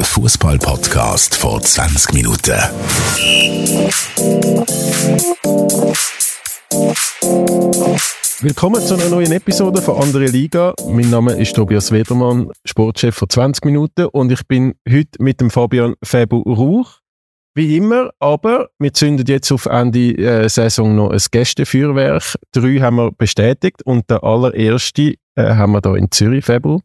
Der Fußball-Podcast vor 20 Minuten. Willkommen zu einer neuen Episode von Andere Liga. Mein Name ist Tobias Wedermann, Sportchef von 20 Minuten und ich bin heute mit dem Fabian Fabu Rauch. Wie immer, aber wir zünden jetzt auf Ende äh, Saison noch ein Gästefeuerwerk. Drei haben wir bestätigt und der allererste äh, haben wir hier in Zürich, Fabu.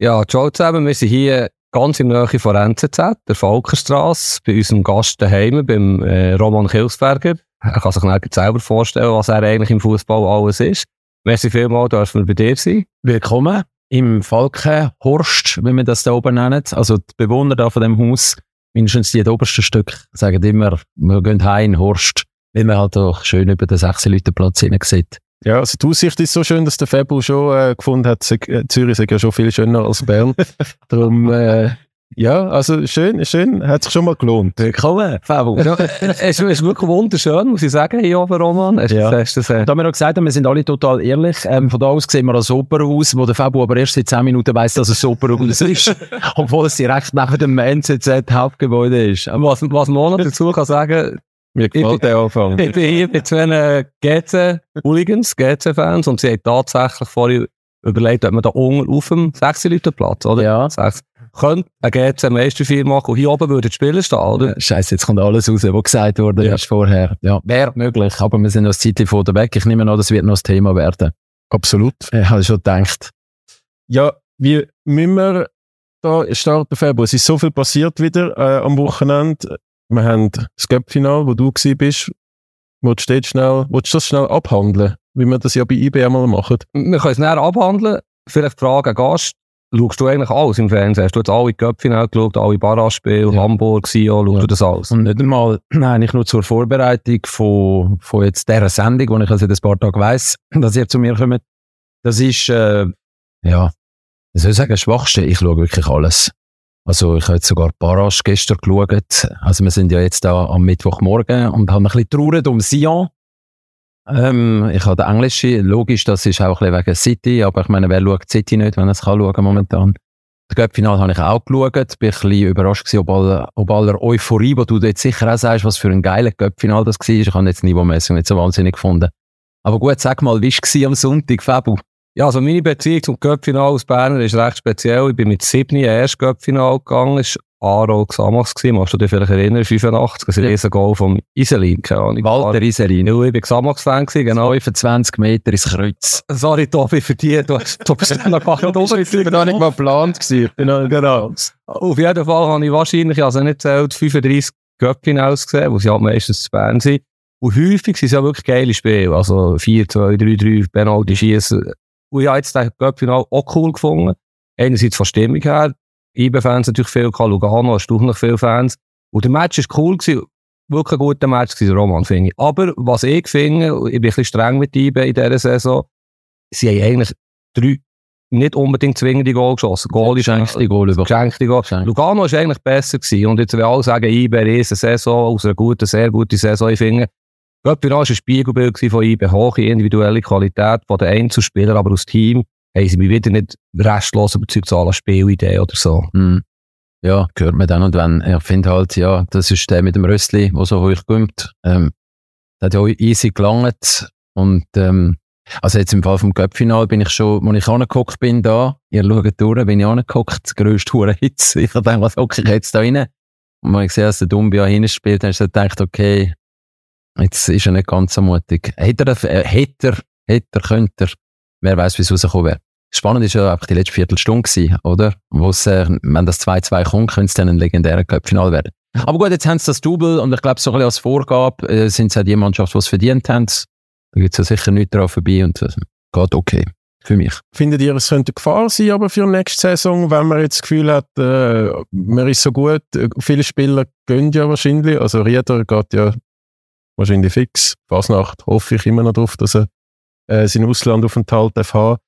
Ja, ciao zusammen. Wir sind hier ganz in der Nähe von NZZ, der Falkerstrasse, bei unserem Gast daheim, beim äh, Roman Kilsberger. Er kann sich nicht selber vorstellen, was er eigentlich im Fußball alles ist. Merci vielmals, dürfen wir bei dir sein. Willkommen im Falkenhorst, wie wir das da oben nennen. Also die Bewohner da von dem Haus, mindestens die obersten Stück, sagen immer, wir gehen heim in Horst, weil man halt auch schön über den 6 Leute Platz sieht. Ja, also die Aussicht ist so schön, dass der Februar schon äh, gefunden hat, äh, Zürich ist ja schon viel schöner als Bern. Darum, äh, ja, also schön, schön, hat sich schon mal gelohnt. Willkommen, Fabio. Ja, es ist wirklich wunderschön, muss ich sagen, hier oben, Roman. Es, ja. das, das, äh, da haben wir auch gesagt, wir sind alle total ehrlich. Ähm, von da aus sehen wir ein Opernhaus, wo der Fabio aber erst seit 10 Minuten weiss, dass es ein Opernhaus ist. Obwohl es direkt neben dem NZZ-Hauptgebäude ist. Was, was man noch dazu kann sagen, mir gefällt der Anfang. Ich bin hier mit zwei GC-Hooligans, GC-Fans, und sie haben tatsächlich vorher überlegt, ob man da unten auf dem 6 Leute Platz, oder? Ja. 6, könnte ein GC Meisterfeier machen und hier oben würde das Spielen stehen, oder? Scheiße, jetzt kommt alles raus, was gesagt wurde ja. vorher. Ja, wäre möglich, aber wir sind noch ein Zeit von der weg. Ich nehme an, das wird noch ein Thema werden. Absolut. Ich habe schon gedacht. Ja, wie müssen wir da starten, Februar? Es ist so viel passiert wieder äh, am Wochenende. Wir haben das Cup-Final, wo du gewesen bist. Willst du, schnell, willst du das schnell abhandeln, wie wir das ja bei IB einmal machen? Wir können es näher abhandeln. Vielleicht die Frage an Gast. Schaust du eigentlich alles im Fernsehen? Hast du jetzt alle Cup-Final geschaut, alle Barrage-Spiele, ja. Hamburg, Sion, schaust ja. du das alles? Und nicht einmal, eigentlich nur zur Vorbereitung von, von jetzt dieser Sendung, wo ich also ein paar Tage weiss, dass ihr zu mir kommt. Das ist, äh, ja, wie soll ich sagen, das Schwachste. Ich schaue wirklich alles. Also ich habe jetzt sogar Barrage gestern geschaut. Also wir sind ja jetzt da am Mittwochmorgen und haben ein bisschen traurig um Sion. Ähm, ich habe den Englische, logisch, das ist auch ein bisschen wegen City, aber ich meine, wer schaut City nicht, wenn er es kann schauen momentan. Das Göppfinal habe ich auch geschaut, bin ein bisschen überrascht gewesen, ob, all, ob aller Euphorie, wo du jetzt sicher auch sagst, was für ein geiler Göppfinal das war. Ich habe jetzt Niveaumessung nicht so wahnsinnig gefunden. Aber gut, sag mal, wie war es am Sonntag, Fabu? Ja, also meine Beziehung zum Cup-Final aus Bern ist recht speziell. Ich bin mit sieben erst Cup-Final gegangen. Das war Aro Xamax. Machst du dich vielleicht erinnern? 85. Das ist ein riesen Goal vom Iselin. Keine Ahnung. Walter Iselin. Ja, ich bin Xamax-Fan genau. 25 Meter ins Kreuz. Sorry, Tobi, für dich. Du, du bist noch gar nicht oben. Ich war nicht mal geplant. Genau, genau. Auf jeden Fall habe ich wahrscheinlich, also nicht zählt, 35 Cup-Finals gesehen, wo sie halt meistens zu Bern sind. Und häufig sind es ja wirklich geile Spiele. Also 4, 2, 3, 3, Penalty schießen. Und ich habe jetzt den Cup-Final auch cool gefunden. Einerseits von Stimmung her. IB-Fans natürlich viel, Lugano noch viele Fans. Und der Match war cool gewesen. Wirklich ein guter Match gewesen, Roman, finde ich. Aber was ich finde, ich bin ein bisschen streng mit IB in dieser Saison, sie haben eigentlich drei nicht unbedingt zwingende Goal geschossen. Goal ist eigentlich die Goal über. Geschenkte Goal. Lugano ist eigentlich besser gewesen. Und jetzt will alle sagen, IB, riesen Saison, aus einer guten, sehr guten Saison, ich finde, Göppinal war ein Spiegelbild von IB, hohe individuelle Qualität von den Einzelspielern, aber aus Team haben sie mich wieder nicht restlos überzeugt zu aller Spielidee oder so. Mm. Ja, gehört mir dann und wenn. Ich finde halt, ja, das ist der mit dem Röstli, der so hoch kommt. Ähm, der hat ja auch easy gelangt und ähm, also jetzt im Fall vom Cup-Final bin ich schon, als ich angeguckt bin da, ihr schaut durch, bin ich angeguckt, der grösste Hurenhitz. Ich habe gedacht, was hocke ich jetzt da rein? Und als ich gesehen, dass der Dumbia hinspielt, habe ich gedacht, okay, Jetzt ist er nicht ganz so mutig. Hätte er, äh, hätte er, hätte er, könnte er, wer weiß, wie es rausgekommen wäre. Spannend ist ja einfach die letzte Viertelstunde gewesen, oder? Wo's, äh, wenn das 2-2 kommt, könnte es dann ein legendärer Cup-Final werden. Aber gut, jetzt haben sie das Double und ich glaube, so ein bisschen als Vorgabe äh, sind es auch die Mannschaft, die es verdient haben. Da gibt es ja sicher nichts drauf vorbei und äh, geht okay. Für mich. Findet ihr, es könnte eine Gefahr sein, aber für nächste Saison, wenn man jetzt das Gefühl hat, äh, man ist so gut, äh, viele Spieler gehen ja wahrscheinlich, also Rieder geht ja wahrscheinlich fix. Fasnacht hoffe ich immer noch darauf, dass er äh, seinen Auslandaufenthalt darf haben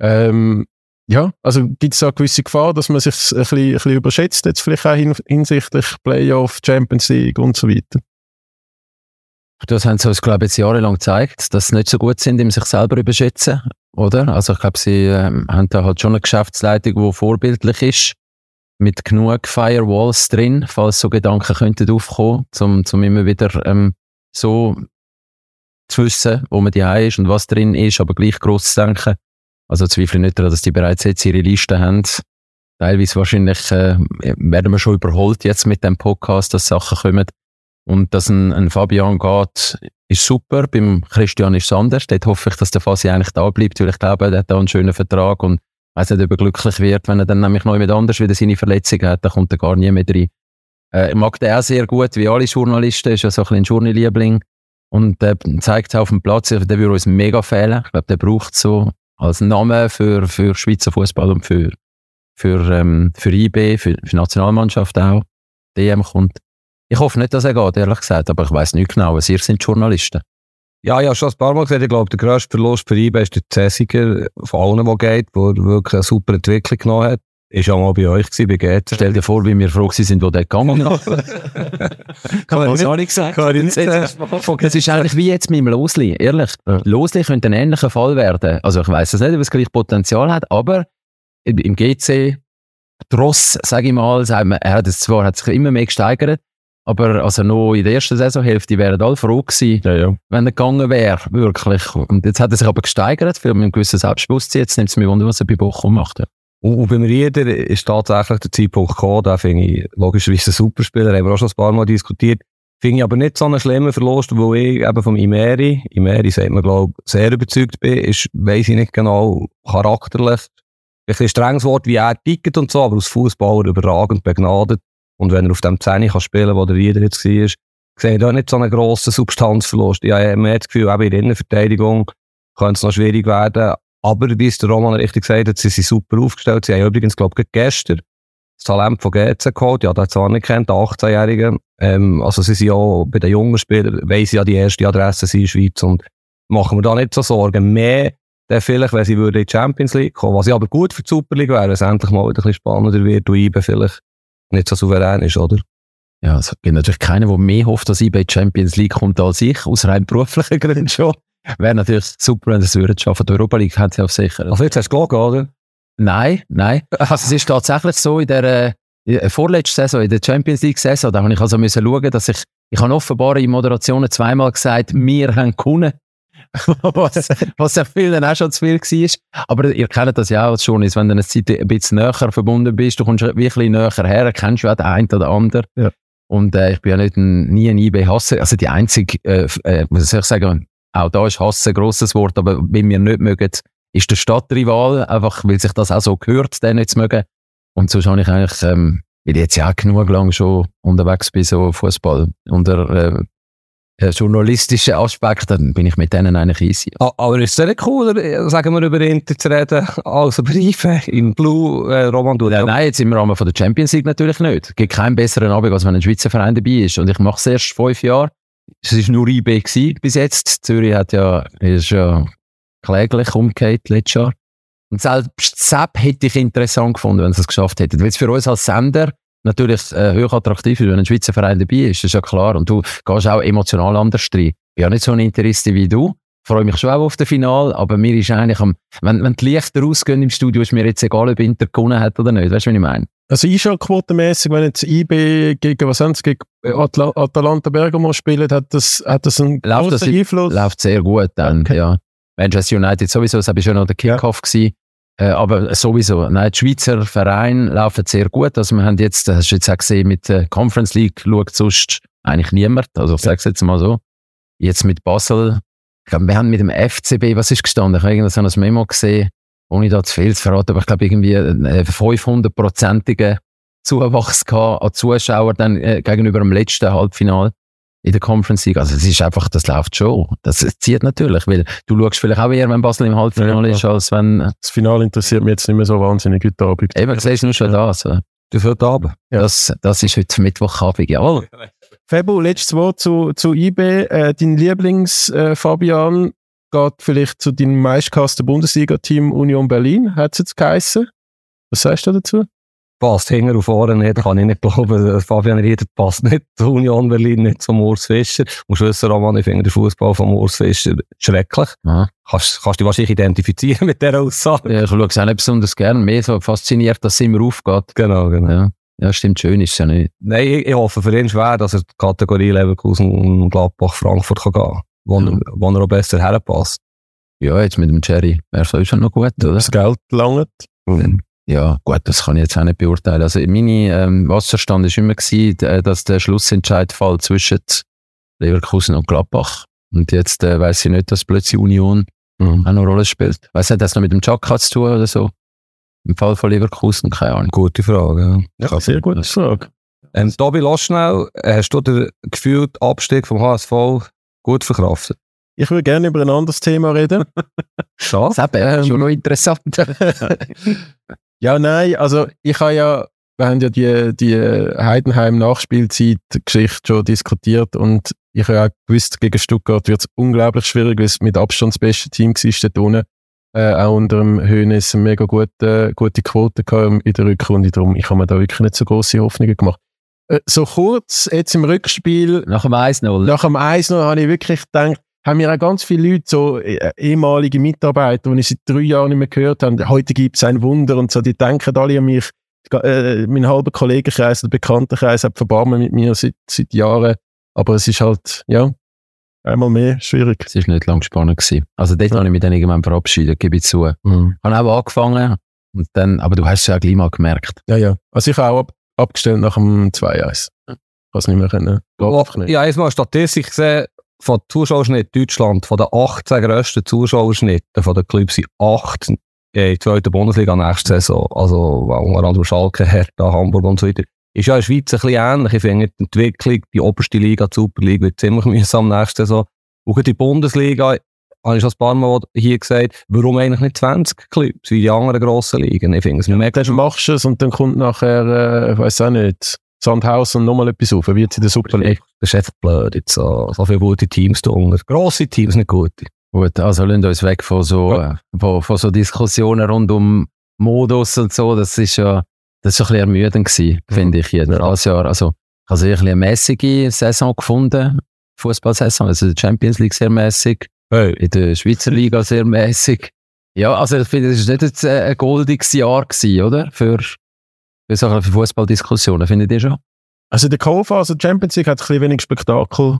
ähm, ja, also gibt es da gewisse Gefahr, dass man sich ein bisschen, ein bisschen überschätzt, jetzt vielleicht auch hinsichtlich Playoff, Champions League und so weiter? Das haben sie uns, glaube ich, jetzt jahrelang gezeigt, dass sie nicht so gut sind im sich selber überschätzen, oder? Also ich glaube, sie ähm, haben da halt schon eine Geschäftsleitung, die vorbildlich ist. mit genug Firewalls drin, falls so Gedanken könnten aufkommen, um, um immer wieder ähm, so zu wissen, wo man die ist und was drin ist, aber gleich groß zu denken. Also zweifle nicht daran, dass die bereits jetzt ihre Liste haben. Teilweise wahrscheinlich äh, werden wir schon überholt jetzt mit dem Podcast, dass Sachen kommen. Und dass ein, ein Fabian geht, ist super. Beim Christian ist es anders. Dort hoffe ich, dass der Fasi eigentlich da bleibt, weil ich glaube, er hat da einen schönen Vertrag und weiß nicht, ob er glücklich wird, wenn er dann nämlich noch jemand anders wieder seine Verletzung hat, dann kommt er gar nie mehr rein. Äh, ich mag den auch sehr gut, wie alle Journalisten, ist ja so ein bisschen Journaliebling und der zeigt es auf dem Platz, der würde uns mega fehlen. Ich glaube, der braucht so als Name für, für Schweizer Fußball und für, für, ähm, für IB, für, für Nationalmannschaft auch. DM kommt. Ich hoffe nicht, dass er geht, ehrlich gesagt, aber ich weiß nicht genau, ihr sind Journalisten. Ja, ja, schon ein paar Mal gesagt, ich glaube, der grösste Verlust für IB ist der Cäsiger von allen, der geht, der wirklich eine super Entwicklung genommen hat. Ist auch mal bei euch gewesen, bei GT. Stell dir vor, wie wir froh sind, wo der gegangen ist. Kann man auch nicht gesagt. Kann ich nicht Das ist eigentlich wie jetzt mit dem Losli, ehrlich. Ja. Losli könnte ein ähnlicher Fall werden. Also ich weiß es nicht, ob es gleich Potenzial hat, aber im GC, Tross, sage ich mal, er hat es zwar hat sich immer mehr gesteigert, aber also noch in der ersten Saisonhälfte wären alle froh gewesen, ja, ja. wenn er gegangen wäre, wirklich. Und jetzt hat er sich aber gesteigert, für ein gewisses Selbstbewusstsein. Jetzt nimmt es mich wunder, was er bei Bochum macht. Und, beim Rieder ist tatsächlich der Zeitpunkt gekommen, da finde ich logischerweise ein Superspieler, haben wir auch schon ein paar Mal diskutiert. Finde ich aber nicht so einen schlimmen Verlust, wo ich eben vom Imeri, Imeri sagt man, glaube sehr überzeugt bin, ist, weiss ich nicht genau, charakterlich, ein bisschen strenges Wort, wie er tickt und so, aber als Fußballer überragend begnadet. Und wenn er auf dem 10 kann spielen, wo der Rieder jetzt war, sehe ich da nicht so einen grossen Substanzverlust. Ich habe mehr das Gefühl, eben in der Innenverteidigung könnte es noch schwierig werden. Aber wie es der Roman richtig gesagt hat, sie sind super aufgestellt. Sie haben übrigens, glaube ich, gestern das Talent von GC geholt. Ja, der hat zwar nicht kennt, der 18-Jährige. Ähm, also sie sind ja bei den jungen Spielern, weil sie ja die erste Adresse sind in der Schweiz und machen wir da nicht so Sorgen. Mehr, dann vielleicht, wenn sie in die Champions League kommen. Was ja aber gut für die Super League wäre, wenn es endlich mal wieder ein bisschen spannender wird und IBE vielleicht nicht so souverän ist, oder? Ja, es gibt natürlich keinen, der mehr hofft, dass IBE in die Champions League kommt als ich, aus rein beruflichen Gründen schon. Wäre natürlich super, wenn sie es würden schaffen. Die Europa League hat sie auch sicher. Also jetzt hast du gelogen, oder? Nein, nein. Also es ist tatsächlich so, in der äh, vorletzten Saison, in der Champions League Saison, da habe ich also müssen schauen, dass ich, ich habe offenbar in Moderationen zweimal gesagt, wir haben gewonnen. was, was ja vielen auch schon zu viel war. Aber ihr kennt das ja auch als Journalist, wenn du eine Zeit ein bisschen näher verbunden bist, du kommst wirklich näher her, kennst du auch den einen oder anderen. Ja. Und äh, ich bin ja nicht ein, nie ein IB-Hasser. Also die einzige, äh, äh, soll ich sagen, auch da ist Hass ein grosses Wort, aber wenn wir nicht mögen, ist der Stadtrival, einfach weil sich das auch so gehört, den nicht zu mögen. Und so habe ich eigentlich, ähm, weil ich jetzt ja auch genug lang schon unterwegs bin, so Fußball unter äh, äh, journalistischen Aspekt, dann bin ich mit denen eigentlich easy. Aber ist es nicht cooler, äh, sagen wir, über Inter zu reden, als über Briefe im Blue äh, Roman ja, Nein, jetzt im Rahmen von der Champions League natürlich nicht. Es gibt keinen besseren Abend, als wenn ein Schweizer Verein dabei ist. Und ich mache es erst fünf Jahre. Es war nur IB bis jetzt. Zürich hat ja, ist ja kläglich umgekehrt letztes Jahr. Und selbst Sepp hätte ich interessant gefunden, wenn sie es geschafft hätten. Weil es für uns als Sender natürlich äh, hoch attraktiv ist, wenn ein Schweizer Verein dabei ist, ist ja klar. Und du gehst auch emotional anders rein. Ich bin ja nicht so ein Interesse wie du. Freue mich schon auch auf das Finale, aber mir ist eigentlich am, wenn, wenn die Lichter rausgehen im Studio, ist mir jetzt egal, ob Inter gewonnen hat oder nicht. Weißt du, was ich meine? Also Einschaltquotenmäßig, wenn jetzt IB gegen, was haben sie, gegen Atla Atalanta Bergamo spielt, hat das, hat das einen läuft großen Einfluss? Läuft sehr gut dann, okay. ja. Manchester United sowieso, das war schon noch der Kickoff ja. Äh, aber sowieso, nein, die Schweizer Vereine laufen sehr gut. Also wir haben jetzt, das hast du jetzt auch gesehen, mit der Conference League schaut sonst eigentlich niemand. Also ich sage es jetzt mal so. Jetzt mit Basel, ich glaube, wir haben mit dem FCB, was ist gestanden? Ich habe irgendwas ein Memo gesehen, ohne da zu viel zu verraten, aber ich glaube irgendwie einen 500-prozentigen Zuwachs gehabt an Zuschauern dann äh, gegenüber dem letzten Halbfinale in der Conference League. Also es ist einfach, das läuft schon. Das zieht natürlich, weil du schaust vielleicht auch eher, wenn Basel im Halbfinale ja, ist, als wenn... Äh, das Finale interessiert mich jetzt nicht mehr so wahnsinnig heute Abend. Eben, du siehst nur schon ja. das. Du heute Abend? Ja. Das, das ist heute Mittwochabend, jawohl. Fabo, letztes Wort zu, zu IB. Äh, dein Lieblings, äh, Fabian, geht vielleicht zu deinem meistgehassten Bundesliga-Team Union Berlin, hat es jetzt geheißen. Was sagst du dazu? passt hinten und vorne nicht, kann ich nicht glauben. Fabian Rieder passt nicht zu Union Berlin, nicht zum Urs Fischer. Musst wissen, Roman, ich finde den Fußball vom Urs Fischer schrecklich. Aha. Kannst, kannst dich wahrscheinlich identifizieren mit dieser Aussage. Ja, ich schaue es auch nicht besonders gern. Mehr so fasziniert, dass es immer aufgeht. Genau, genau. Ja, ja stimmt, schön ist es ja nicht. Nein, ich, ich hoffe für ihn schwer, dass er die Kategorie Leverkusen und Gladbach Frankfurt kann gehen wo, Ja. wo er auch besser herpasst. Ja, jetzt mit dem Jerry wäre es schon noch gut, oder? Das Geld langt. Ja, gut, das kann ich jetzt auch nicht beurteilen. Also, meine ähm, Wasserstand war immer, gewesen, d- dass der Schlussentscheid fällt zwischen Leverkusen und Gladbach. Und jetzt äh, weiß ich nicht, dass plötzlich Union Mhm. auch noch eine Rolle spielt. Weiss nicht, hat das noch mit dem Chaka zu tun oder so? Im Fall von Leverkusen, keine Ahnung. Gute Frage, ja. Ja, sehr gute Frage. Ähm, Tobi, lass schnell, hast du den gefühlten Abstieg vom HSV gut verkraftet? Ich würde gerne über ein anderes Thema reden. Schade. Das ist eben schon noch interessant. Ja, nein, also ich habe ja, wir haben ja die, die Heidenheim-Nachspielzeit-Geschichte schon diskutiert und ich habe auch gewusst, gegen Stuttgart wird es unglaublich schwierig, weil es mit Abstand das beste Team war dort unten. Äh, auch unter dem Höhnes eine mega gute, gute Quote gehabt in der Rückrunde. Darum, ich habe mir da wirklich nicht so große Hoffnungen gemacht. Äh, so kurz, jetzt im Rückspiel, Nach dem 1-0. nach dem 1 habe ich wirklich gedacht, haben mir auch ganz viele Leute, so äh, ehemalige Mitarbeiter, die ich seit drei Jahren nicht mehr gehört habe, heute gibt es ein Wunder und so, die denken alle an mich. Äh, mein halber Kollegenkreis oder Bekanntenkreis hat Verbarmen mit mir seit, seit Jahren. Aber es ist halt, ja, einmal mehr schwierig. Es war nicht lang spannend. Gewesen. Also dort habe ich mich dann irgendwann verabschiedet, gebe ich zu. Ich habe auch angefangen, und dann, aber du hast es ja auch gleich mal gemerkt. Ja, ja. Also ich habe auch ab, abgestellt nach dem 2-1. Ich kann es nicht mehr können. Einfach nicht. Ja, erstmal Statistik gesehen, von Zuschauerschnitt Deutschland, von den 18 grössten Zuschauerschnitten von den Clubs sind 8 in der zweiten Bundesliga nächste Saison. Also, unter anderem Schalke, Hertha, Hamburg und so weiter. Ist ja in der Schweiz ein bisschen ähnlich. Ich finde, die Entwicklung, die oberste Liga, die Superliga, wird ziemlich mühsam nächste Saison. Auch die Bundesliga, habe ich schon ein paar Mal hier gesagt, warum eigentlich nicht 20 Clubs, wie die anderen grossen Ligen? Ich finde es mega Dann machst du es und dann kommt nachher, äh, ich weiß auch nicht, Sandhausen nochmal etwas auf, wie jetzt in der Super League. Das ist einfach blöd, jetzt so, so viele gute Teams da unten. Grosse Teams, nicht gute. Gut, also lassen wir uns weg von so, äh, von, von so Diskussionen rund um Modus und so. Das ist ja, das ist ein bisschen ermüdend gewesen, finde ich jetzt. Das Jahr, also, ich habe bisschen eine mäßige Saison gefunden. Fußballsaison, also die Champions League sehr mäßig. Hey. in der Schweizer Liga sehr mäßig. Ja, also ich finde, es war nicht jetzt äh, ein goldiges Jahr gewesen, oder? Für, für, für Fußballdiskussionen, findet ihr schon? Also in der Kohlphase Champions League hat ein bisschen wenig Spektakel,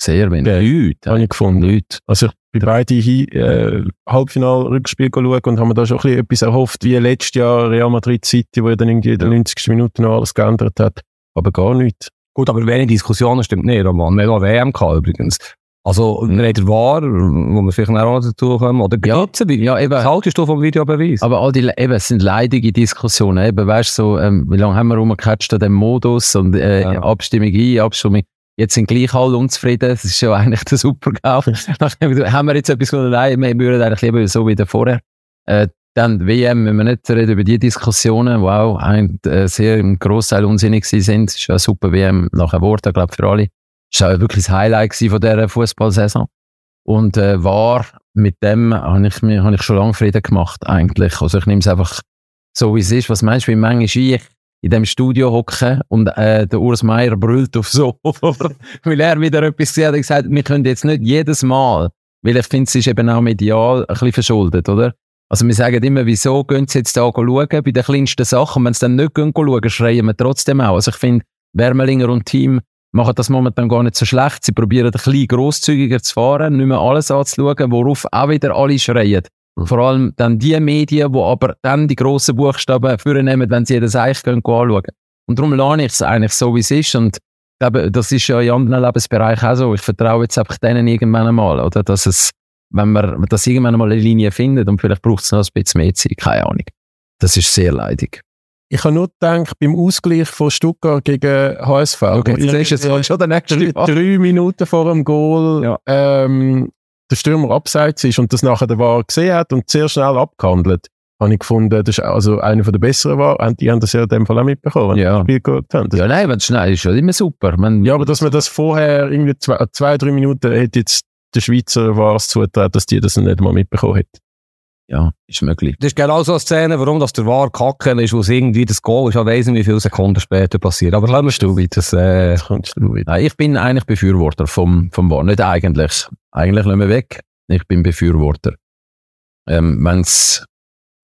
Sehr wenig. Ja. Leute. habe ich gefunden. Leute. Also ich bin beide äh, Halbfinal-Rückspiel schauen und haben mir da schon ein bisschen etwas erhofft, wie letztes Jahr Real Madrid City, wo ja dann irgendwie in der 90. Minute noch alles geändert hat. Aber gar nichts. Gut, aber wenig Diskussionen stimmt nicht, Roman. Wir haben WM gehabt, übrigens. Also, mhm. der war, wo wir vielleicht auch noch dazu kommen, oder Ja, gibt's ein- ja, eben. Was haltest du vom Videobeweis? Aber all die, eben, es sind leidige Diskussionen. Eben, weißt du, so, ähm, wie lange haben wir rumgecatcht an dem Modus und äh, Ja. Abstimmung ein, Abstimmung. Jetzt sind gleich alle unzufrieden. Das ist ja eigentlich der Supergau. haben wir jetzt etwas gesagt, nein, wir würden eigentlich lieber so wie vorher. Äh, dann WM, wenn wir nicht reden über die Diskussionen, wow, ein, äh, sehr im Großteil unsinnig sind. Ist ja eine super WM nachher geworden, glaube für alle. Es war wirklich das Highlight von dieser Fußballsaison. Und äh, war mit dem habe ich, habe ich schon lange Frieden gemacht, eigentlich. Also ich nehme es einfach so, wie es ist. Was meinst du, wie manchmal ich in dem Studio hocke und äh, der Urs Meier brüllt auf so, weil er wieder etwas gesehen hat und gesagt, wir können jetzt nicht jedes Mal, weil ich finde, es ist eben auch medial ein bisschen verschuldet, oder? Also wir sagen immer, wieso gehen sie jetzt da schauen bei den kleinsten Sachen wenn sie dann nicht gehen schauen, schreien wir trotzdem auch. Also ich finde, Wermelinger und Team machen das momentan gar nicht so schlecht. Sie probieren ein bisschen grosszügiger zu fahren, nicht mehr alles anzuschauen, worauf auch wieder alle schreien. Vor allem dann die Medien, die aber dann die grossen Buchstaben vornehmen, wenn sie jedes Eich gehen, anschauen. Und darum lerne ich es eigentlich so, wie es ist. Und glaube, das ist ja in anderen Lebensbereichen auch so. Ich vertraue jetzt einfach denen irgendwann einmal, oder? Dass es, wenn man das irgendwann einmal eine Linie findet und vielleicht braucht es noch ein bisschen mehr Zeit, keine Ahnung. Das ist sehr leidig. Ich habe nur gedacht, beim Ausgleich von Stuttgart gegen HSV, Okay, jetzt ist es schon der nächste drei, drei Minuten vor dem Goal Ja. ähm, der Stürmer abseits ist und das nachher der VAR gesehen hat und sehr schnell abgehandelt, habe ich gefunden, das ist also einer der besseren war. Die haben das ja in dem Fall auch mitbekommen, Ja. Spiel haben. Das- Ja, nein, wenn es schnell ist, ist ja immer super. Man, Ja, aber dass man das vorher irgendwie zwei, zwei drei Minuten hätte jetzt der Schweizer war es zugetraut, dass die das nicht mal mitbekommen hätten. Ja, ist möglich. Das ist genau so eine Szene, warum das der War kacken ist, wo es irgendwie das Goal ist, ich weiss nicht, wie viele Sekunden später passiert. Aber lass du weiter. Das, äh, Das. Nein, ich bin eigentlich Befürworter vom, vom War. Nicht eigentlich. Eigentlich lassen wir weg. Ich bin Befürworter. Ähm, wenn's,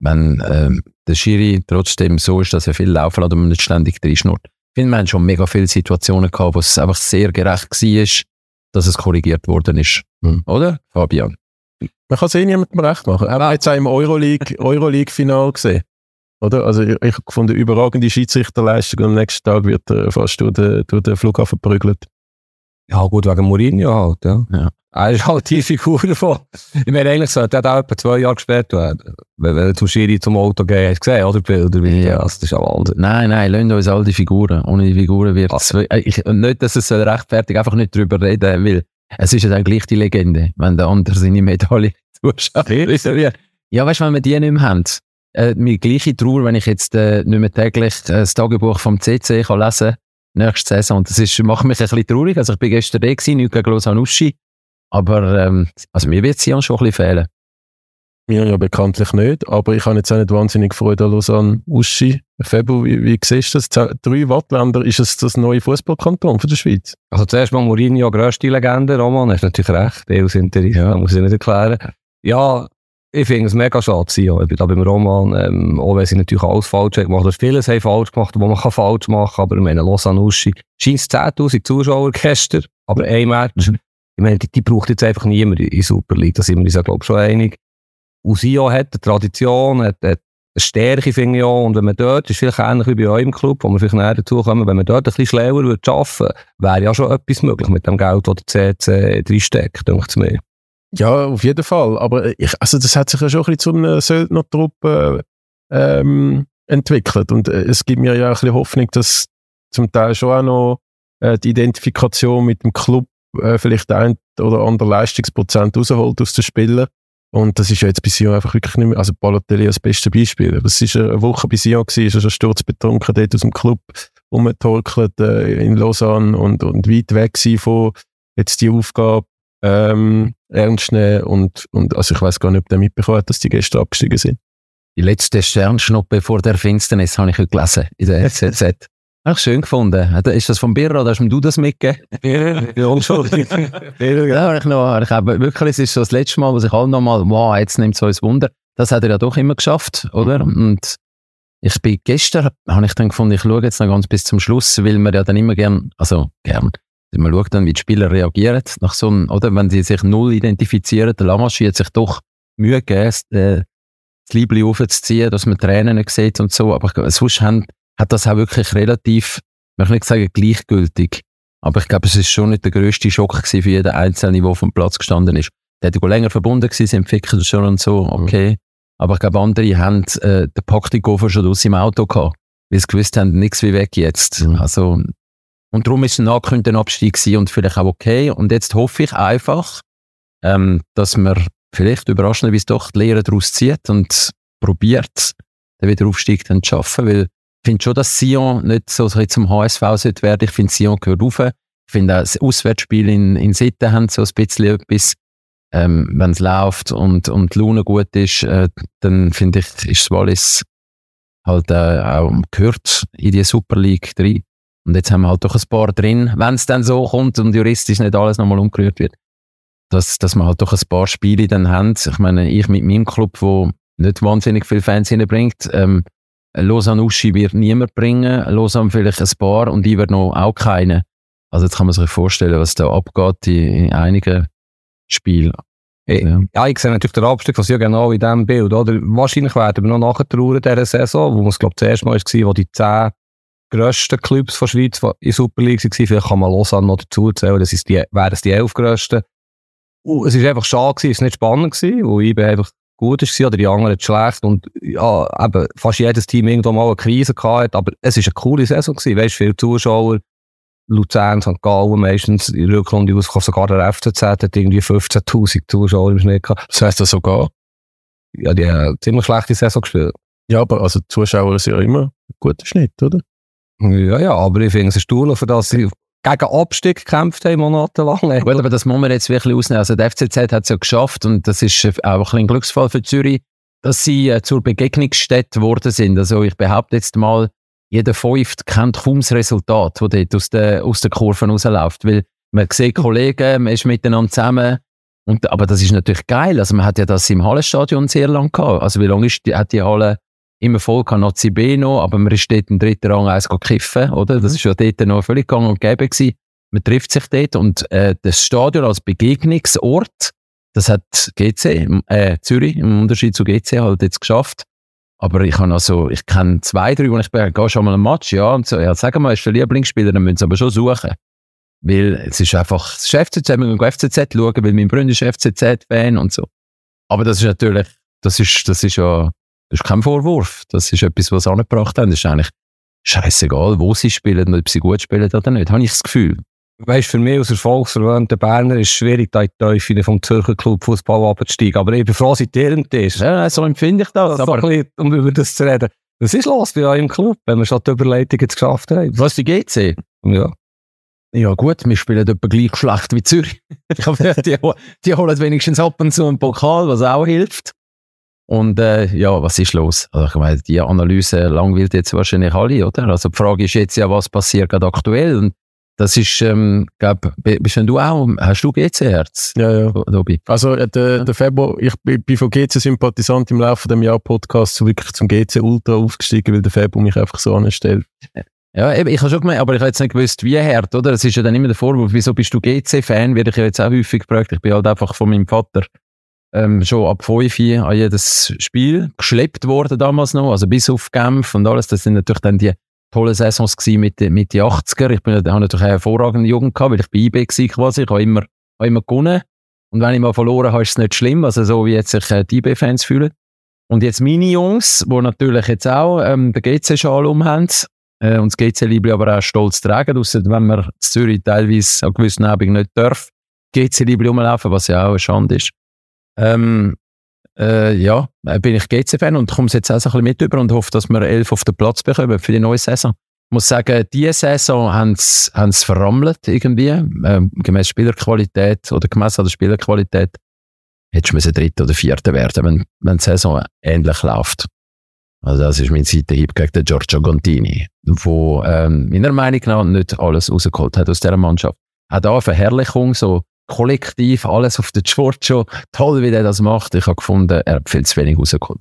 wenn ähm, der Schiri trotzdem so ist, dass er viel laufen lässt und man nicht ständig reinschnurrt. Ich finde, wir haben schon mega viele Situationen gehabt, wo es einfach sehr gerecht war, dass es korrigiert worden ist. Mhm. Oder, Fabian? Man kann es eh niemandem recht machen. Haben wir jetzt auch im Euroleague, Euroleague-Final gesehen. Oder? Also ich, ich habe gefunden, überragende Schiedsrichterleistung und am nächsten Tag wird er fast durch den, durch den Flughafen geprügelt. ja, gut, wegen Mourinho halt, ja. Ja. Er ist halt die Figur davon. Ich meine, eigentlich sollte er auch etwa zwei Jahre gesperrt werden. Wenn, wenn er zum Schiri zum Auto geht, hast du gesehen, oder? Bilder, wie Ja. das ist ja Wahnsinn. Nein, nein, lassen uns all die Figuren. Ohne die Figuren wird es... äh, Ich, nicht, dass es rechtfertigt, einfach nicht drüber reden, weil es ist ja dann gleich die Legende, wenn der andere seine Medaille zuschaut. Ja weißt du, wenn wir die nicht mehr haben, äh, mir gleiche Trauer, wenn ich jetzt äh, nicht mehr täglich äh, das Tagebuch vom CC kann lesen nächste Saison. Und das ist, macht mich ein bisschen traurig. Also ich bin gestern da gewesen, nicht gegen Lausanne Uschi. Aber ähm, also mir wird Sion schon ein bisschen fehlen. Mir ja bekanntlich nicht, aber ich habe jetzt auch nicht wahnsinnig Freude an Lausanne Uschi. Febo, wie, wie siehst du das? Drei Wattländer, ist es das neue Fußballkanton von der Schweiz? Also zuerst mal Mourinho, grösste Legende, Roman, hast natürlich recht, EU sind ja. muss ich nicht erklären. Ja, ich finde es mega schade, Sion. Ich bin da beim Roman, ähm, auch wenn sie natürlich alles falsch haben gemacht. Oder vieles haben falsch gemacht, was man kann falsch machen kann. Aber ich meine, Lausanne Uschi, scheint 10'000 Zuschauer gestern, aber ein Match. Ich meine, die, die braucht jetzt einfach niemand in Super League, da sind wir uns ja, glaube ich, schon einig. Und Sion hat eine Tradition, hat, hat eine Stärke, finde ich auch. Und wenn man dort, ist vielleicht ähnlich wie bei eurem Club, wo wir vielleicht näher dazu kommen, wenn man dort ein bisschen schlauer würde wäre ja schon etwas möglich mit dem Geld, das der CC drinsteckt, denke ich mir. Ja, auf jeden Fall. Aber ich, also das hat sich ja schon ein bisschen zu einer Söldnertruppe ähm, entwickelt. Und äh, es gibt mir ja ein bisschen Hoffnung, dass zum Teil schon auch noch äh, die Identifikation mit dem Club äh, vielleicht ein oder andere Leistungsprozent rausholt aus den Spielern. Und das ist ja jetzt bei Sion einfach wirklich nicht mehr, also Balotelli als beste Beispiel. Aber es ist eine Woche bei Sion gewesen, ist er schon sturzbetrunken dort aus dem Club rumgetorkelt äh, in Lausanne und, und weit weg gewesen von jetzt die Aufgabe ähm, ernst nehmen und, und also ich weiß gar nicht, ob der mitbekommen hat, dass die gestern abgestiegen sind. Die letzte Sternschnuppe vor der Finsternis habe ich heute gelesen in der SZ. Ich schön gefunden. Ist das von Birra oder hast du das mitgegeben? Ja, unschuldig. Ja, habe ich noch, ich habe wirklich, es ist so das letzte Mal, wo sich alle nochmal, wow, jetzt nimmt es uns Wunder. Das hat er ja doch immer geschafft, oder? Und ich bin gestern, habe ich dann gefunden, ich schaue jetzt noch ganz bis zum Schluss, weil man ja dann immer gern, also gern, man schaut dann, wie die Spieler reagieren, nach so einem, oder? Wenn sie sich null identifizieren, der Lamaschi hat sich doch Mühe gegeben, das, äh, Liebling aufzuziehen, dass man Tränen nicht sieht und so, aber ich sonst haben, hat das auch wirklich relativ, ich möchte nicht sagen gleichgültig, aber ich glaube, es ist schon nicht der grösste Schock für jeden Einzelnen, der dem Platz gestanden ist. Der hätte länger verbunden gewesen, sind Ficker schon und so, okay. Aber ich glaube, andere haben äh, den Paktikoffer schon aus im Auto gehabt, weil sie gewusst haben, nichts wie weg jetzt. Mhm. Also, und darum ist ein angekündigter Abstieg und vielleicht auch okay. Und jetzt hoffe ich einfach, ähm, dass man vielleicht überraschenderweise doch die Lehre daraus zieht und probiert, den Wiederaufstieg dann zu schaffen, weil ich finde schon, dass Sion nicht so zum HSV sollte werden. Ich finde, Sion gehört rauf. Ich finde auch das Auswärtsspiel in, in Sitten haben so ein bisschen etwas, ähm, wenn es läuft und, und die Laune gut ist, äh, dann finde ich, ist Wallis halt äh, auch gehört in die Super League rein. Und jetzt haben wir halt doch ein paar drin, wenn es dann so kommt und juristisch nicht alles nochmal umgerührt wird. Dass, dass wir halt doch ein paar Spiele dann haben. Ich meine, ich mit meinem Club, wo nicht wahnsinnig viele Fans hineinbringt, ähm, Lausanne Uschi wird niemand bringen, Lausanne vielleicht ein paar und ich werde noch auch keine. Also jetzt kann man sich vorstellen, was da abgeht in, in einigen Spielen. Ja. Ja, ich sehe natürlich den Abstieg von Sion genau in diesem Bild. Oder? Wahrscheinlich werden wir noch nachtrauern dieser Saison, wo es, glaube ich, das erste Mal war, wo die zehn grössten Clubs der Schweiz in Super League waren. Vielleicht kann man Lausanne noch dazu zählen, das ist die, wären es die elf grössten. Und es war einfach schade, gewesen, es war nicht spannend, gewesen, weil IB einfach gut war oder die anderen schlecht. Und ja, eben, fast jedes Team irgendwo mal eine Krise gehabt, aber es war eine coole Saison. Gewesen. Weißt, viele Zuschauer, Luzern, St. Gallen meistens in der Rückrunde rausgekommen, sogar der FCZ hat irgendwie 15'000 Zuschauer im Schnitt gehabt. Das heisst das sogar. Ja, die haben eine ziemlich schlechte Saison gespielt. Ja, aber also Zuschauer ist ja immer ein guter Schnitt, oder? Ja, ja, aber ich finde es erstaunlich, für das sie gegen Abstieg gekämpft haben, monatelang. Gut, aber das muss man jetzt wirklich ausnehmen. Also der FCZ hat es ja geschafft und das ist auch ein, ein Glücksfall für Zürich. dass sie äh, zur Begegnungsstätte geworden sind. Also ich behaupte jetzt mal, jeder Fünft kennt kaum das Resultat, das dort aus der, aus der Kurve rausläuft. Weil man sieht Kollegen, man ist miteinander zusammen. Und, aber das ist natürlich geil. Also man hat ja das im Hallenstadion sehr lang gehabt. Also wie lange ist hat die Halle immer voll gehabt, noch CB noch, aber man ist dort im dritten Rang eins kiffen, oder? Das mhm. ist ja dort noch völlig gang und gäbe gewesen. Man trifft sich dort und äh, das Stadion als Begegnungsort, das hat GC, äh, Zürich, im Unterschied zu GC, halt jetzt geschafft. Aber ich habe also, ich kenne zwei, drei, wo ich bin, geh schon mal ein Match, ja, und so, ja, sag mal, ist der Lieblingsspieler, dann müssen sie aber schon suchen. Weil es ist einfach, das ist FCZ, wir müssen FCZ schauen, weil mein Freund ist FCZ-Fan und so. Aber das ist natürlich, das ist, das ist ja, das ist kein Vorwurf. Das ist etwas, was sie angebracht haben. Das ist eigentlich scheißegal, wo sie spielen und ob sie gut spielen oder nicht, habe ich das Gefühl. Weißt, für mich als erfolgsverwöhnter Berner ist es schwierig, da in die Teufel vom Zürcher Club Fußball abzusteigen. Aber ich bin froh, seit ihr ist. Ja, so empfinde ich das. Aber bisschen, um über das zu reden. Was ist los bei euch im Club, wenn wir schon die Überleitung jetzt geschafft haben? Was, wie GC? Ja. Ja gut, wir spielen etwa gleich schlecht wie Zürich. die, die holen wenigstens ab und zu einen Pokal, was auch hilft. Und äh, ja, was ist los? Also ich meine, die Analyse langweilt jetzt wahrscheinlich alle, oder? Also die Frage ist jetzt ja, was passiert gerade aktuell? Und das ist, ähm, glaub, bist denn du auch, hast du GC-Herz? Ja, ja. Dobi? Also äh, der, der Februar, ich bin von GC-Sympathisant im Laufe des Jahr Podcast so wirklich zum GC-Ultra aufgestiegen, weil der Februar mich einfach so anstellt. Ja, eben, ich habe schon gemerkt, aber ich habe jetzt nicht gewusst, wie hart, oder? Es ist ja dann immer der Vorwurf, wieso bist du GC-Fan? Werde ich ja jetzt auch häufig gefragt. Ich bin halt einfach von meinem Vater ähm, schon ab 5 an jedes Spiel geschleppt worden damals noch, also bis auf Genf und alles. Das sind natürlich dann die tollen Saisons gewesen mit, mit den 80er. Ich bin, habe natürlich eine hervorragende Jugend gehabt, weil ich bei IB war quasi. Ich habe immer, habe immer gewonnen. Und wenn ich mal verloren habe, ist es nicht schlimm. Also so wie jetzt sich äh, die IB-Fans fühlen. Und jetzt meine Jungs, die natürlich jetzt auch ähm, den GC-Schal umhaben, äh, und das GC-Liebling aber auch stolz tragen, ausser wenn man in Zürich teilweise an gewissen Abenden nicht darf, GC-Liebling rumlaufen, was ja auch eine Schande ist. Ähm, äh, ja, äh, bin ich GC-Fan und komme jetzt auch so ein bisschen mit über und hoffe, dass wir elf auf den Platz bekommen für die neue Saison. Ich muss sagen, diese Saison haben sie verrammelt irgendwie, ähm, gemäß Spielerqualität oder gemessen an der Spielerqualität. Hättest du dritter oder vierter werden, wenn, wenn die Saison ähnlich läuft. Also das ist mein Seitenhieb gegen den Giorgio Gontini, wo ähm, meiner Meinung nach nicht alles rausgeholt hat aus dieser Mannschaft. Auch da eine Verherrlichung, so kollektiv alles auf den Giorgio. Toll, wie der das macht. Ich habe gefunden, er hat viel zu wenig rausgeholt.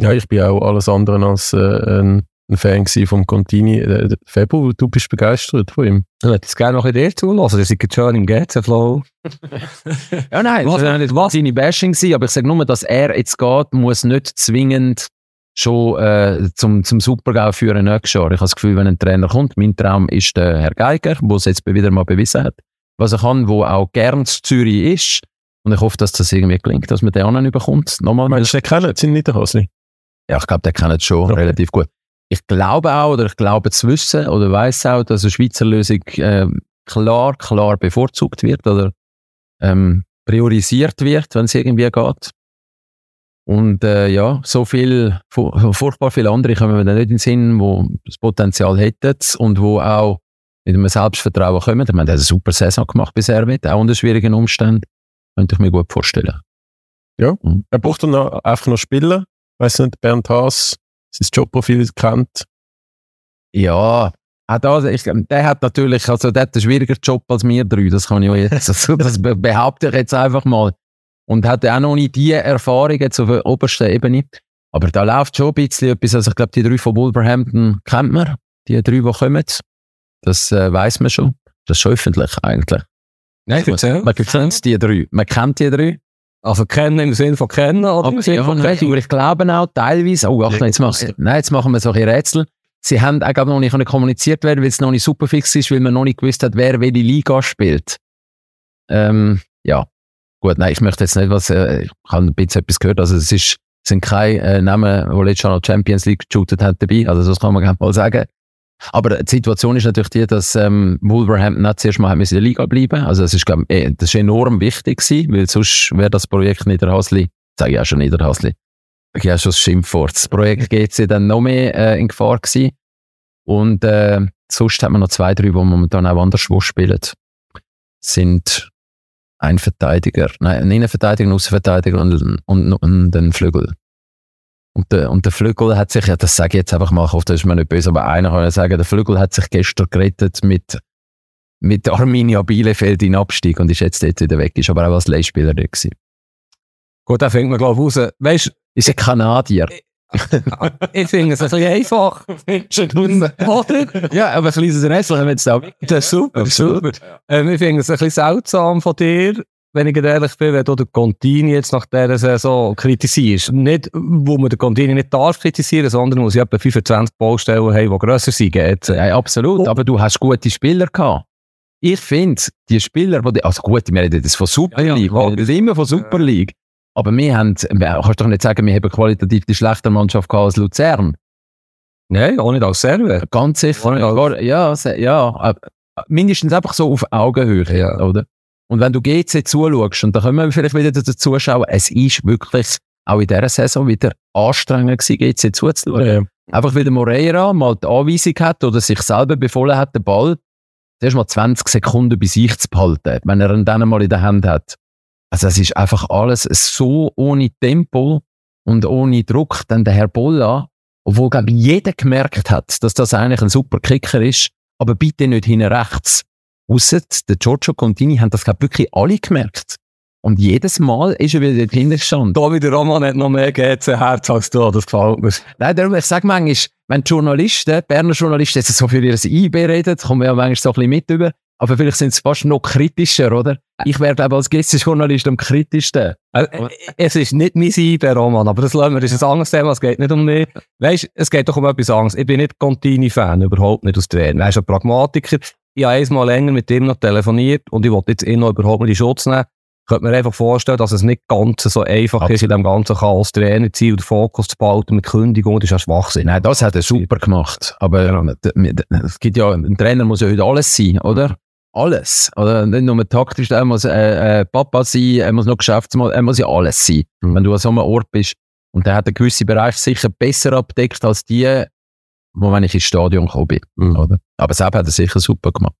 Ja, ich bin auch alles andere als äh, ein, ein Fan vom Contini. Äh, Febu, du bist begeistert von ihm. Ich würde es gerne noch in dir zulassen. Ihr seid schon im GC-Flow. ja, nein, das war nicht was seine Bashing sein, aber ich sage nur, dass er jetzt geht, muss nicht zwingend schon äh, zum, zum Supergau führen nächstes Jahr. Ich habe das Gefühl, wenn ein Trainer kommt, mein Traum ist der Herr Geiger, der es jetzt wieder mal bewiesen hat, was er kann, wo auch gern zu Zürich ist. Und ich hoffe, dass das irgendwie gelingt, dass man den anderen überkommt. Nochmal Meinst du, den kennen sie nicht der Hasli? Ja, ich glaube, der kennt es schon okay. relativ gut. Ich glaube auch, oder ich glaube zu wissen, oder weiß auch, dass eine Schweizer Lösung äh, klar, klar bevorzugt wird oder ähm, priorisiert wird, wenn es irgendwie geht. Und äh, ja, so viel, furchtbar viele andere kommen mir dann nicht in den Sinn, wo das Potenzial hätten und wo auch mit einem Selbstvertrauen kommen. Ich meine, der hat eine super Saison gemacht bisher mit, auch unter schwierigen Umständen. Könnte ich mir gut vorstellen. Ja, mhm. er braucht dann einfach noch Spieler. Weiss nicht, Bernd Haas, sein Jobprofil kennt. Ja, auch da, ich, der hat natürlich, also der hat einen schwieriger Job als wir drei, das kann ich auch jetzt, also das behaupte ich jetzt einfach mal und hat auch noch nicht die Erfahrungen zur obersten Ebene. Aber da läuft schon ein bisschen etwas. Also ich glaube, die drei von Wolverhampton kennt man. Die drei, die kommen. Das äh, weiß man schon. Das ist schon öffentlich eigentlich. Nein, erzähl. Man kennt die drei. Man kennt die drei. Also kennen im Sinne von kennen oder im Sinne von kennen? Aber ich glaube auch teilweise, oh ach, jetzt, machen, nein, jetzt machen wir solche Rätsel. Sie haben auch noch nicht kommuniziert werden, weil es noch nicht super fix ist, weil man noch nicht gewusst hat, wer welche Liga spielt. Ähm, ja, Gut, nein, ich möchte jetzt nicht was, äh, ich habe ein bisschen etwas gehört, also es ist, sind keine äh, Namen, die letztes Jahr noch Champions League geshootet haben dabei, also das kann man gerne mal sagen. Aber die Situation ist natürlich die, dass ähm, Wolverhampton nicht zuerst mal in der Liga bleiben Also das ist, glaub, eh, das ist enorm wichtig gewesen, weil sonst wäre das Projekt Niederhasli, sage ich auch schon Niederhasli, ich habe schon das Schimpfwort, das Projekt GC dann noch mehr äh, in Gefahr gewesen. Und äh, sonst hat man noch zwei, drei, die momentan auch anderswo spielen. Sind ein Verteidiger, nein, ein Innenverteidiger, ein Außenverteidiger und, und, und ein Flügel. Und der, und der Flügel hat sich, ja, das sage ich jetzt einfach mal, ich hoffe, das ist mir nicht böse, aber einer kann ja sagen, der Flügel hat sich gestern gerettet mit, mit Arminia Bielefeld in Abstieg und ist jetzt dort wieder weg, ist aber auch als Leihspieler da gewesen. Gut, da fängt man, glaube ich, raus. Weißt Ist ein Kanadier. ich finde es ein bisschen einfach. Oder? ja, aber schließen Sie nicht, wenn es da Das ist super, super. Ähm, ich finde es ein bisschen seltsam von dir, wenn ich ehrlich bin, wenn du den Contini jetzt nach dieser Saison kritisierst. Nicht, wo man den Contini nicht darf kritisieren, sondern wo sie etwa 25 Baustellen haben, die grösser sind. Jetzt. Ja, absolut. Aber du hast gute Spieler gehabt. Ich finde, die Spieler, die, also gut, wir reden jetzt von Super Ja, ja, League, klar. wir reden immer von Super League. Aber wir haben, kannst doch nicht sagen, wir haben qualitativ die schlechtere Mannschaft gehabt als Luzern. Nein, auch nicht als Server. Ganz sicher. Als- Ja, ja. äh, Mindestens einfach so auf Augenhöhe, Ja. oder? Und wenn du GC zuschaust, und da können wir vielleicht wieder dazu zuschauen, es ist wirklich auch in dieser Saison wieder anstrengend gewesen, GC zuzuschauen. Ja. Einfach weil der Moreira mal die Anweisung hat oder sich selber befohlen hat, den Ball zuerst mal 20 Sekunden bei sich zu behalten, wenn er ihn dann mal in der Hand hat. Also es ist einfach alles so ohne Tempo und ohne Druck. Dann der Herr Bolla, obwohl glaube ich, jeder gemerkt hat, dass das eigentlich ein super Kicker ist, aber bitte nicht hinten rechts. Ausser der Giorgio Contini haben das glaube ich, wirklich alle gemerkt. Und jedes Mal ist er wieder dort hinten gestanden. Da wieder Roman hat noch mehr GC-Herz als du, das gefällt mir. Nein, darum, ich sage manchmal, wenn die Journalisten, die Berner Journalisten jetzt so für ihr IB reden, kommen wir ja manchmal so ein bisschen mit über, aber vielleicht sind sie fast noch kritischer, oder? Ich wäre, glaube als Gästejournalist am kritischsten. Äh, äh, Es ist nicht mein IB, Roman, aber das lassen wir, das ist ein anderes Thema, es geht nicht um mich. Weißt, es geht doch um etwas anderes. Ich bin nicht Contini-Fan, überhaupt nicht aus Trainer. Er ist ein Pragmatiker. Ich habe einmal länger mit ihm noch telefoniert und ich wollte jetzt ihn noch überhaupt nicht in Schutz nehmen. Ich könnte mir einfach vorstellen, dass es nicht ganz so einfach ist, in dem ganzen Chaos Trainer zu sein und den Fokus zu behalten mit Kündigung, das ist ja Schwachsinn. Nein, das hat er super gemacht. Aber d- es gibt ja, ein Trainer muss ja heute alles sein, oder? Alles. Oder nicht nur taktisch, er muss äh, äh, Papa sein, er muss noch Geschäftsmann, er muss ja alles sein, Mhm. wenn du an so einem Ort bist. Und der hat einen gewissen Bereich sicher besser abdeckt als die, wo wenn ich ins Stadion gekommen bin. Mhm. Oder? Aber selbst hat er sicher super gemacht.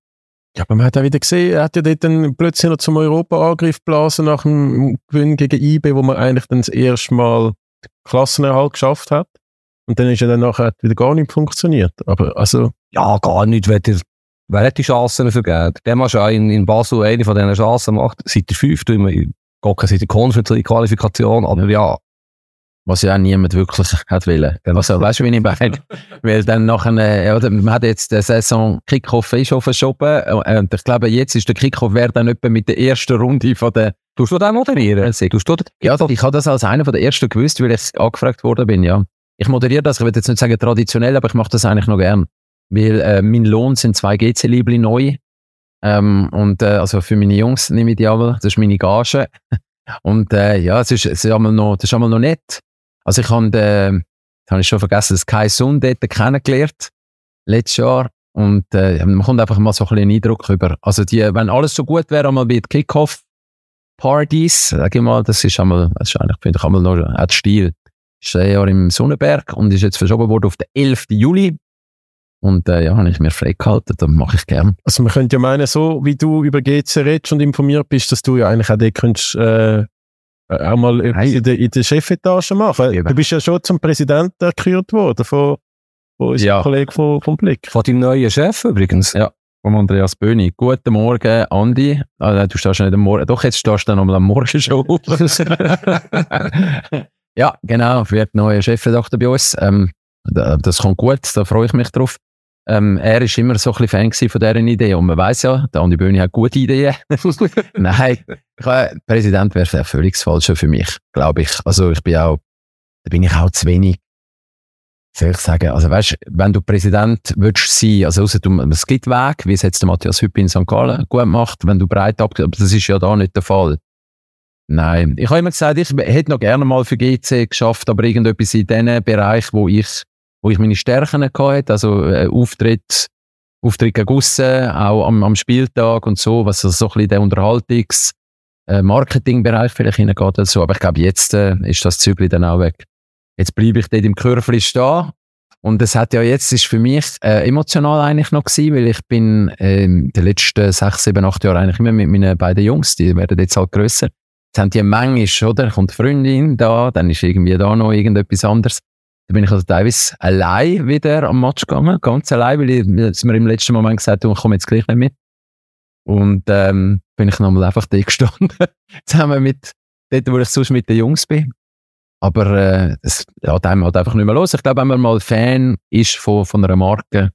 Ja, aber man hat auch wieder gesehen, er hat ja dort dann plötzlich noch zum Europa-Angriff geblasen nach dem Gewinn gegen IB, wo man eigentlich dann das erste Mal den Klassenerhalt geschafft hat. Und dann ist ja dann nachher hat wieder gar nicht funktioniert. Aber also, Ja, gar nicht, wenn der, wer hat die Chancen vergeben? Der muss ja in, in Basel eine von diesen Chancen macht, seit der fünften, seit der Conference Qualifikation, aber ja, Was ja auch niemand wirklich hat wollen. Also, weißt du, wie ich meine? Weil dann nachher, äh, oder, man hat jetzt den Saison Kickoff ist verschoben. äh, Und ich glaube, jetzt ist der Kickoff wäre dann etwa mit der ersten Runde von der, tust du moderieren? Tust du den? ja, ich habe das als einer der ersten gewusst, weil ich angefragt worden bin, ja. Ich moderiere das, ich will jetzt nicht sagen traditionell, aber ich mache das eigentlich noch gern. Weil, äh, mein Lohn sind zwei GC-Liebli neu. Ähm, und, äh, also für meine Jungs nehme ich die einmal, das ist meine Gage. Und, äh, ja, es ist, es ist einmal noch, das ist einmal noch nett. Also ich habe, den, das habe ich schon vergessen, das Kai Sun dort kennengelernt, letztes Jahr. Und äh, man kommt einfach mal so ein bisschen einen Eindruck über. Also die, wenn alles so gut wäre, einmal wie die Kickoff-Partys, sage ich mal, das ist einmal, das ist eigentlich, finde ich, einmal noch der Stil. Ist ein Jahr im Sonnenberg und ist jetzt verschoben worden auf den 11. Juli. Und äh, ja, habe ich mir freigehalten, das mache ich gern. also man könnte ja meinen, so wie du über GC redest und informiert bist, dass du ja eigentlich auch dort könntest, äh, auch mal etwas in der, in der Chefetage machen. Eben. Du bist ja schon zum Präsidenten gekürt worden von, von unserem Ja. Kollegen von, vom Blick. Von deinem neuen Chef übrigens. Ja. Vom Andreas Böhni. Guten Morgen, Andi. Ah, du stehst ja nicht am Morgen. Doch, jetzt stehst du dann nochmal am Morgen schon auf. ja, genau. Wird neuer Chefredakteur bei uns. Ähm, da- das kommt gut, da freue ich mich drauf. Ähm, er ist immer so ein Fan von dieser Idee. Und man weiß ja, der Andi Böhni hat gute Ideen. Nein, ich, Präsident wäre der völlig das Falsche für mich, glaube ich. Also ich bin auch, da bin ich auch zu wenig soll ich sagen, also weißt, wenn du Präsident willst sein, also ausser du, es gibt Weg, wie es jetzt der Matthias Hüppi in St. Gallen gut macht, wenn du breit ab, aber das ist ja da nicht der Fall. Nein, ich habe immer gesagt, ich hätte noch gerne mal für GC geschafft, aber irgendetwas in dem Bereich, wo ich, wo ich meine Stärken hatte, also äh, Auftritt, Auftritt gegen aussen, auch am, am Spieltag und so, was also so ein bisschen der Unterhaltungs- äh, Marketingbereich vielleicht hineingeht oder so, aber ich glaube, jetzt äh, ist das Zügel dann auch weg. Jetzt bleibe ich dort im Kürfli stehen. Und es hat ja jetzt, ist für mich äh, emotional eigentlich noch gewesen, weil ich bin ähm, die letzten sechs, sieben, acht Jahre eigentlich immer mit meinen beiden Jungs, die werden jetzt halt grösser, Jetzt haben die manchmal, oder? Kommt eine Freundin da, dann ist irgendwie da noch irgendetwas anderes. Da bin ich also teilweise allein wieder am Match gegangen, ganz allein, weil ich, weil mir im letzten Moment gesagt habe, ich komme jetzt gleich nicht mit. Und ähm, bin ich nochmal einfach da gestanden, zusammen mit dort, wo ich sonst mit den Jungs bin. Aber äh, es ja, dem halt einfach nicht mehr los. Ich glaube, wenn man mal Fan ist von, von einer Marke,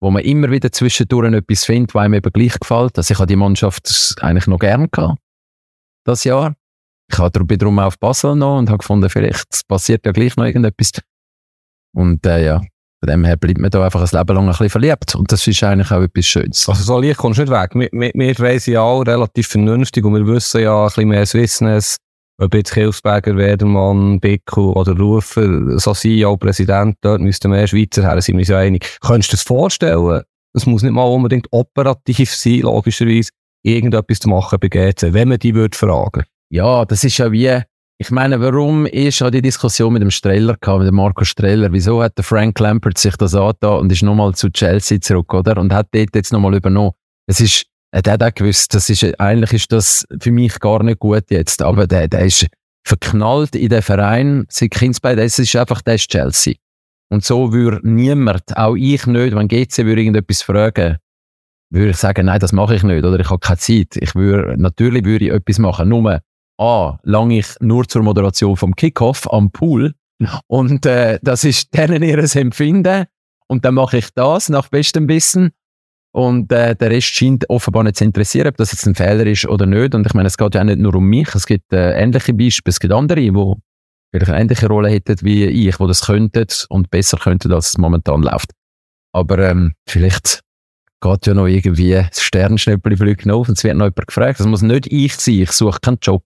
wo man immer wieder zwischendurch etwas findet, was einem eben gleich gefällt. Also ich habe die Mannschaft eigentlich noch gern gehabt, das Jahr. Ich habe bin darum auf Basel noch und habe gefunden, vielleicht passiert ja gleich noch irgendetwas. Und äh, ja, von dem her bleibt man da einfach ein Leben lang ein bisschen verliebt. Und das ist eigentlich auch etwas Schönes. Also so leicht kommst du nicht weg. Wir, wir, wir reisen ja auch relativ vernünftig und wir wissen ja ein bisschen mehr Swissness, ob jetzt Hilfsberger, Wedermann, Bickel oder Rufer, so sein, auch Präsident, dort müssten mehr Schweizer her, sind wir uns ja einig. Könntest du dir das vorstellen? Es muss nicht mal unbedingt operativ sein, logischerweise, irgendetwas zu machen bei GC, wenn man die würde fragen. Ja, das ist ja wie, ich meine, warum ist ja die Diskussion mit dem Streller gehabt, mit dem Marco Streller? Wieso hat der Frank Lampert sich das angetan und ist nochmal zu Chelsea zurück, oder? Und hat dort jetzt nochmal übernommen. Es ist, der hat auch gewusst, das ist, eigentlich ist das für mich gar nicht gut jetzt, aber der, der ist verknallt in den Verein, seit Kindsbein, das ist einfach, der ist Chelsea. Und so würde niemand, auch ich nicht, wenn GC würde irgendetwas fragen, würde ich sagen, nein, das mache ich nicht, oder ich habe keine Zeit. Ich würde, natürlich würde ich etwas machen, nur A, lange ich nur zur Moderation vom Kickoff am Pool. Und äh, das ist denen ihres Empfinden. Und dann mache ich das nach bestem Wissen. Und äh, der Rest scheint offenbar nicht zu interessieren, ob das jetzt ein Fehler ist oder nicht. Und ich meine, es geht ja auch nicht nur um mich. Es gibt äh, ähnliche Beispiele. Es gibt andere, die vielleicht eine ähnliche Rolle hätten wie ich, die das könnten und besser könnten, als es momentan läuft. Aber ähm, vielleicht geht ja noch irgendwie das Sternschnäppchen fliegt auf und es wird noch jemand gefragt. Das muss nicht ich sein. Ich suche keinen Job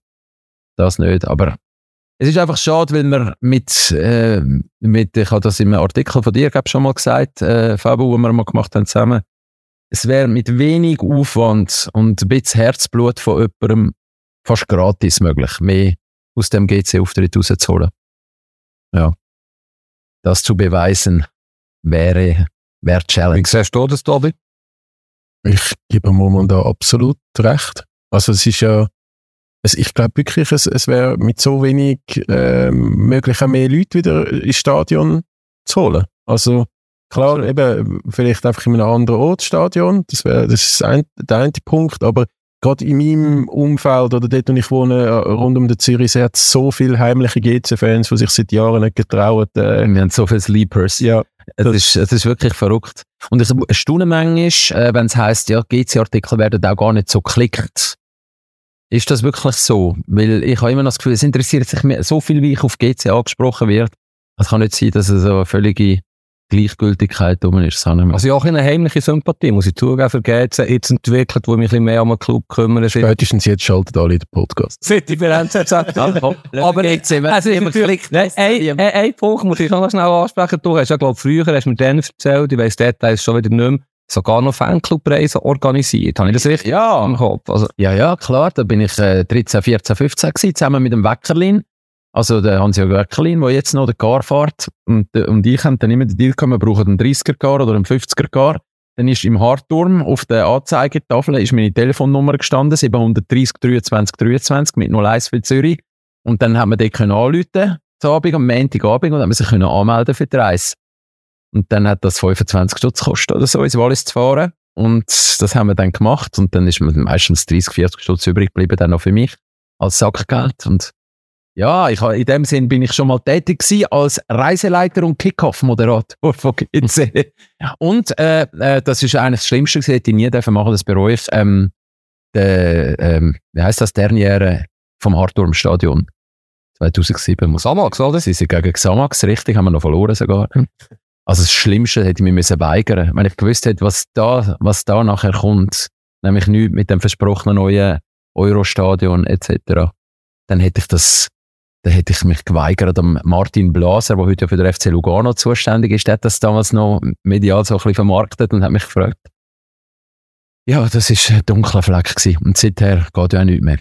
das nicht. Aber es ist einfach schade, weil wir mit, äh, mit ich habe das im Artikel von dir glaub, schon mal gesagt, äh, Fabu, wo wir mal gemacht haben zusammen, es wäre mit wenig Aufwand und ein bisschen Herzblut von jemandem fast gratis möglich, mehr aus dem GC-Auftritt rauszuholen. Ja. Das zu beweisen wäre, wäre Challenge. Wie siehst du das, Tobi? Ich gebe Momon da absolut recht. Also es ist ja, es, ich glaube wirklich, es, es wäre mit so wenig ähm, möglich, auch mehr Leute wieder ins Stadion zu holen. Also klar, eben vielleicht einfach in einem anderen Ort Stadion, das wäre das ist ein, der eine Punkt, aber gerade in meinem Umfeld oder dort, wo ich wohne, äh, rund um den Zürich, hat es so viele heimliche GC-Fans, die sich seit Jahren nicht getrauen. Äh, Wir haben so viele Sleepers. ja, Es ist, es ist wirklich verrückt. Und ich staune manchmal, äh, wenn es heisst, ja, GC-Artikel werden auch gar nicht so geklickt. Ist das wirklich so? Weil ich habe immer noch das Gefühl, es interessiert sich mehr, so viel, wie ich auf GC angesprochen werde. Es kann nicht sein, dass es so eine völlige Gleichgültigkeit drum ist. Das habe ich Also ja, auch eine heimliche Sympathie, muss ich zugeben, für GC jetzt entwickelt, wo ich mich ein bisschen mehr um den Club kümmere. Seit spätestens jetzt schaltet alle den Podcast. seit ich bei NZZ Aber GC, wenn also, immer geklickt, ein, ein, ein Punkt muss ich schon noch schnell ansprechen. Du hast ja, glaube früher hast du mir dann erzählt, ich weiss Details schon wieder nicht mehr, sogar noch Fanclubreisen organisiert. Habe ich das richtig Ja. im Kopf? Also, Ja, ja, klar. Da bin ich äh, 13, 14, 15 gewesen, zusammen mit dem Weckerlin. Also der Hans-Jörg Weckerlin, der jetzt noch den Car fährt. Und, äh, und ich haben dann immer den Deal gehabt, wir brauchen einen 30er-Car oder einen 50er-Car. Dann ist im Hartturm auf der Anzeigetafel ist meine Telefonnummer gestanden, 730 23 23 mit 01 für Zürich. Und dann haben wir dort anrufen, Abend, am Montagabend, und haben wir sich anmelden für die Reise. Und dann hat das 25 Stutz gekostet oder so, ins Wallis zu fahren. Und das haben wir dann gemacht. Und dann ist mir meistens 30, 40 Stutz übrig geblieben, dann noch für mich, als Sackgeld. Und ja, ich, in dem Sinn bin ich schon mal tätig gewesen als Reiseleiter und Kickoff-Moderator von GC. Und äh, äh, das ist eigentlich das Schlimmste, gewesen, hätte ich nie dürfen machen, das bereue ich. Ähm, der, ähm, wie heisst das, Derniere vom Hartturm-Stadion. 2007 muss Samax, oder? Sie sind gegen Xamax, richtig, haben wir noch verloren sogar. Also das Schlimmste hätte ich mich müssen Wenn ich gewusst hätte, was da, was da nachher kommt, nämlich nichts mit dem versprochenen neuen Eurostadion etc., dann hätte ich das, dann hätte ich mich geweigert. Am Martin Blaser, der heute ja für den FC Lugano zuständig ist, hat das damals noch medial so ein bisschen vermarktet und hat mich gefragt. Ja, das ist ein dunkler Fleck gewesen. Und seither geht ja auch nichts mehr.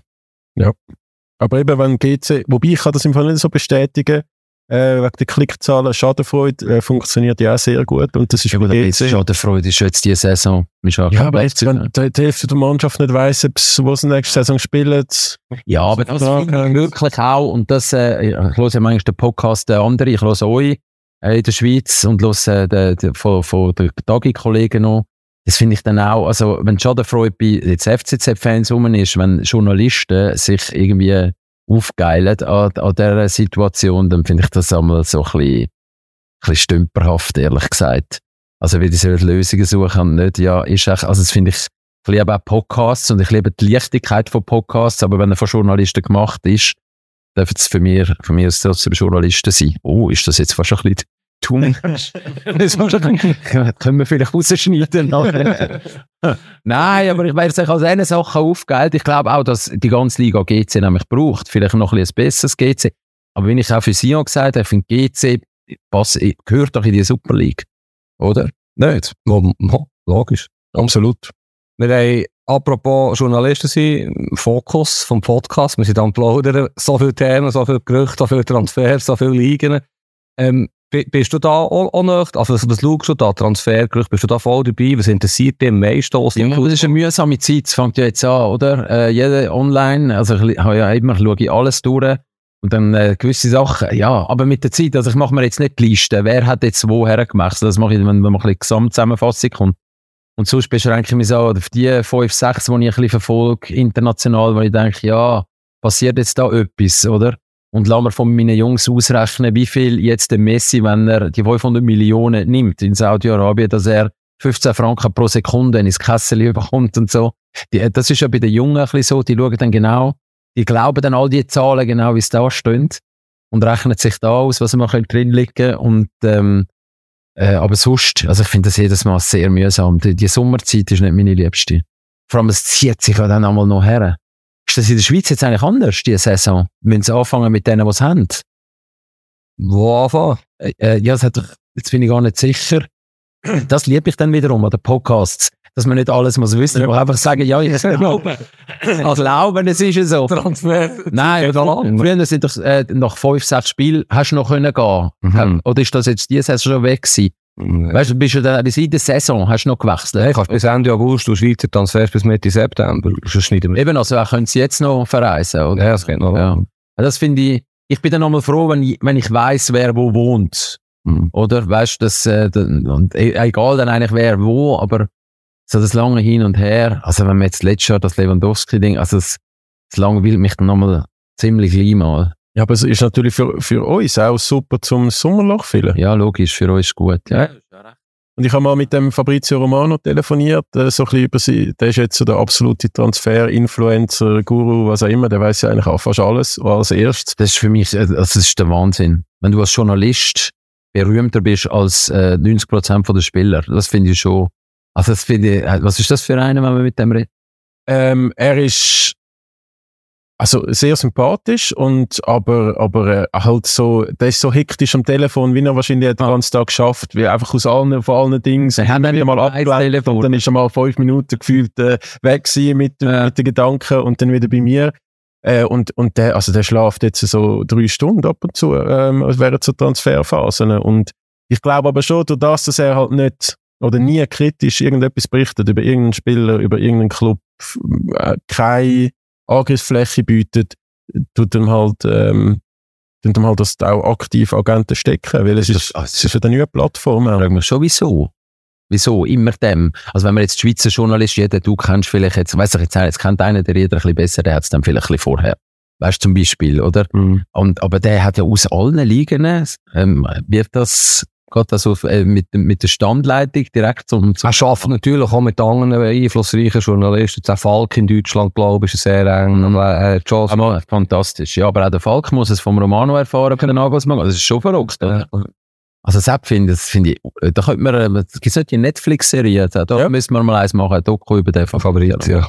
Aber eben, wenn GC, wobei ich kann das im Fall nicht so bestätigen, äh, wegen der Klickzahlen, Schadenfreude äh, funktioniert ja auch sehr gut und das ist Ja, gut, jetzt Schadenfreude ist jetzt die Saison. Ist Ja, aber jetzt, wenn die, die Hälfte der Mannschaft nicht weiss, ob sie, wo sie nächste Saison spielen, Ja, aber das finde ich wirklich auch, und das, äh, ich höre ja manchmal den Podcast der anderen, ich höre euch äh, in der Schweiz und höre äh, den, den, von, von den Tagi-Kollegen noch. Das finde ich dann auch, also wenn Schadenfreude bei jetzt FCZ-Fans rum ist, wenn Journalisten sich irgendwie aufgeilen an, an dieser Situation, dann finde ich das einmal so ein bisschen, bisschen stümperhaft, ehrlich gesagt. Also wie die sollen Lösungen suchen und nicht, ja, ist echt, also das finde ich, ich liebe auch Podcasts und ich liebe die Leichtigkeit von Podcasts, aber wenn er von Journalisten gemacht ist, dürfen es für mich, für mich trotzdem Journalisten sein. Oh, ist das jetzt fast ein bisschen war schon, können wir vielleicht rausschneiden. Nein, aber ich werde sich als eine Sache aufgeilt. Ich glaube auch, dass die ganze Liga GC nämlich braucht. Vielleicht noch ein, besseres GC. Aber wie ich auch für Sion gesagt habe, ich finde GC pass, gehört doch in die Super League. Oder? Nicht? Logisch. absolut. Wir haben, apropos Journalisten sein, Fokus vom Podcast, wir sind am Plaudern, so viele Themen, so viele Gerüchte, so viele Transfers, so viele Ligen. Ähm, bist du da auch, auch noch, also was, was schaust du da, Transfergerüchte, bist du da voll dabei, was interessiert dich am meisten? Ja, das ist eine mühsame Zeit, es fängt ja jetzt an, oder? Äh, jeder online, also ich habe ja immer, schaue ich alles durch und dann äh, gewisse Sachen, ja, aber mit der Zeit, also ich mache mir jetzt nicht die Liste, wer hat jetzt woher gemacht, das mache ich, wenn, wenn man ein bisschen Gesamtzusammenfassung kommt. Und sonst beschränke ich mich so auf die fünf, sechs, die ich ein bisschen verfolge, international, wo ich denke, ja, passiert jetzt da etwas, oder? Und lass mir von meinen Jungs ausrechnen, wie viel jetzt der Messi, wenn er die 500 Millionen nimmt in Saudi-Arabien, dass er 15 Franken pro Sekunde ins Kessel bekommt und so. Die, das ist ja bei den Jungen ein bisschen so, die schauen dann genau, die glauben dann all die Zahlen genau, wie es da steht und rechnen sich da aus, was man drin liegen und ähm, äh, aber sonst, also ich finde das jedes Mal sehr mühsam. Die, die Sommerzeit ist nicht meine liebste. Vor allem, es zieht sich ja dann einmal noch her. Ist das in der Schweiz jetzt eigentlich anders, die Saison? Müssen sie anfangen mit denen, die es haben? Wo anfangen? Äh, äh, ja, das hat doch, jetzt bin ich gar nicht sicher. Das liebe ich dann wiederum an den Podcasts. Dass man nicht alles muss wissen, aber einfach sagen, ja, ich glaube, ich glaube, es ist ja so. Transfer. Nein, früher sind doch, äh, nach fünf, sechs Spielen hast du noch können gehen. Mhm. Oder ist das jetzt diese Saison schon weg gewesen? Weißt du, bist du dann in der Saison, hast du noch gewechselt? Nein, kannst bis Ende August und Schweizer Transfers bis Mitte September. Wir. Eben, also können sie jetzt noch verreisen, oder? Ja, das geht noch. Ja. Das finde ich, ich bin dann nochmal froh, wenn ich, wenn ich weiss, wer wo wohnt. Mhm. Oder? Weißt du, das, äh, und e- egal dann eigentlich wer wo, aber so das lange hin und her, also wenn man jetzt letztes Jahr das Lewandowski-Ding, also das, das langweilt mich dann nochmal ziemlich gleich mal. Ja, aber es ist natürlich für, für uns auch super zum Sommerloch füllen. Ja, logisch, für uns gut. Ja. Und ich habe mal mit dem Fabrizio Romano telefoniert, äh, so ein bisschen über sie. Der ist jetzt so der absolute Transfer-Influencer, Guru, was auch immer. Der weiß ja eigentlich auch fast alles als erstes. Das ist für mich, äh, das ist der Wahnsinn. Wenn du als Journalist berühmter bist als äh, 90% der Spieler, das finde ich schon, also das finde ich, äh, was ist das für einer, wenn man mit dem redet? Ähm, er ist also sehr sympathisch und aber aber äh, halt so, der ist so hektisch am Telefon, wie er wahrscheinlich den ganzen Tag geschafft, wie einfach aus allen von allen Dingen. Sie haben wieder mal abgelenkt und dann ist er mal fünf Minuten gefühlt äh, weg gewesen mit, Ja. mit den Gedanken und dann wieder bei mir. Äh, und, und der, also der schlaft jetzt so drei Stunden ab und zu, ähm, während so Transferphasen. Und ich glaube aber schon, durch das, dass er halt nicht oder nie kritisch irgendetwas berichtet über irgendeinen Spieler, über irgendeinen Club, äh, keine Angriffsfläche bietet, tut ihm halt, ähm, tut ihm halt das auch aktiv Agenten stecken, weil es ist, es ist eine neue Plattform. auch. Frag mich schon, wieso? Wieso? Immer dem. Also wenn man jetzt Schweizer Journalist, jeder, du kennst vielleicht jetzt, weiss ich jetzt, jetzt kennt einer der jeder ein bisschen besser, der hat es dann vielleicht ein bisschen vorher. Weißt du, zum Beispiel, oder? Mhm. Und, aber der hat ja aus allen Ligen, ähm, wird das, geht das auf, äh, mit, mit der Standleitung direkt zum, zum Er arbeitet natürlich auch mit anderen einflussreichen Journalisten. Der Falk in Deutschland, glaube ich, ist sehr eng. Äh, Joss- Aber fantastisch. Ja, aber auch der Falk muss es vom Romano erfahren, von den Nagelsmann. Das ist schon verrückt. oder? Also das finde das finde ich, äh, da könnte man, äh, es gibt solche Netflix-Serien, da da Ja. müssen wir mal eins machen, ein Doku über den Favorit, ja.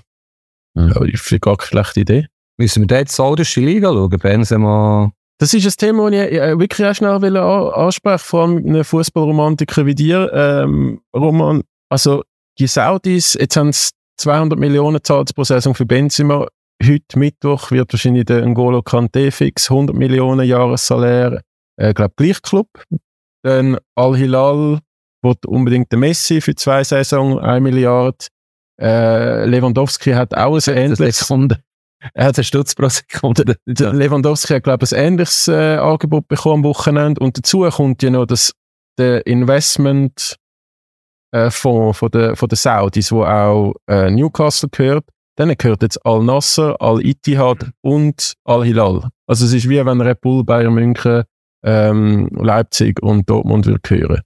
Ja, ich finde gar keine schlechte Idee. Müssen wir da jetzt saudische Liga schauen? Benzema. Das ist ein Thema, das ich äh, wirklich auch schnell will an- ansprechen vor allem mit einem Fußballromantiker wie dir, ähm, Roman. Also, die Saudis, jetzt haben sie 200 Millionen zahlt pro Saison für Benzema. Heute Mittwoch wird wahrscheinlich der N'Golo Kanté fix 100 Millionen Jahressalär äh, glaube gleich Club. Dann Al-Hilal wird unbedingt den Messi für zwei Saison, 1 Milliarde. Äh, Lewandowski hat auch ein ähnliches. Er hat einen Stutz pro Sekunde. Lewandowski hat, glaube ich, ein ähnliches äh, Angebot bekommen am Wochenende. Und dazu kommt ja noch das, der Investment äh, von der, von der Saudis, wo auch äh, Newcastle gehört. Dann gehört jetzt Al-Nasser, Al-Ittihad und Al-Hilal. Also es ist wie wenn Red Bull, Bayern München, ähm, Leipzig und Dortmund würde gehören.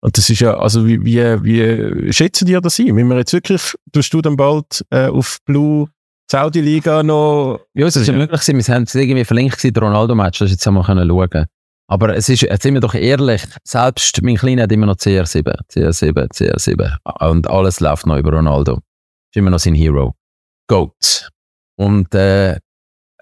Und das ist ja, also wie, wie, wie schätzen die das ein? Wenn wir jetzt wirklich, tust du dann bald äh, auf Blue Saudi-Liga noch... Ja, es ist ja möglich gewesen. Wir haben es irgendwie verlinkt gewesen, der Ronaldo-Match, das jetzt einmal können schauen. Aber es ist, jetzt sind wir doch ehrlich, selbst mein Kleiner hat immer noch CR7, CR7, CR7 und alles läuft noch über Ronaldo. Ist immer noch sein Hero. Goat. Und äh,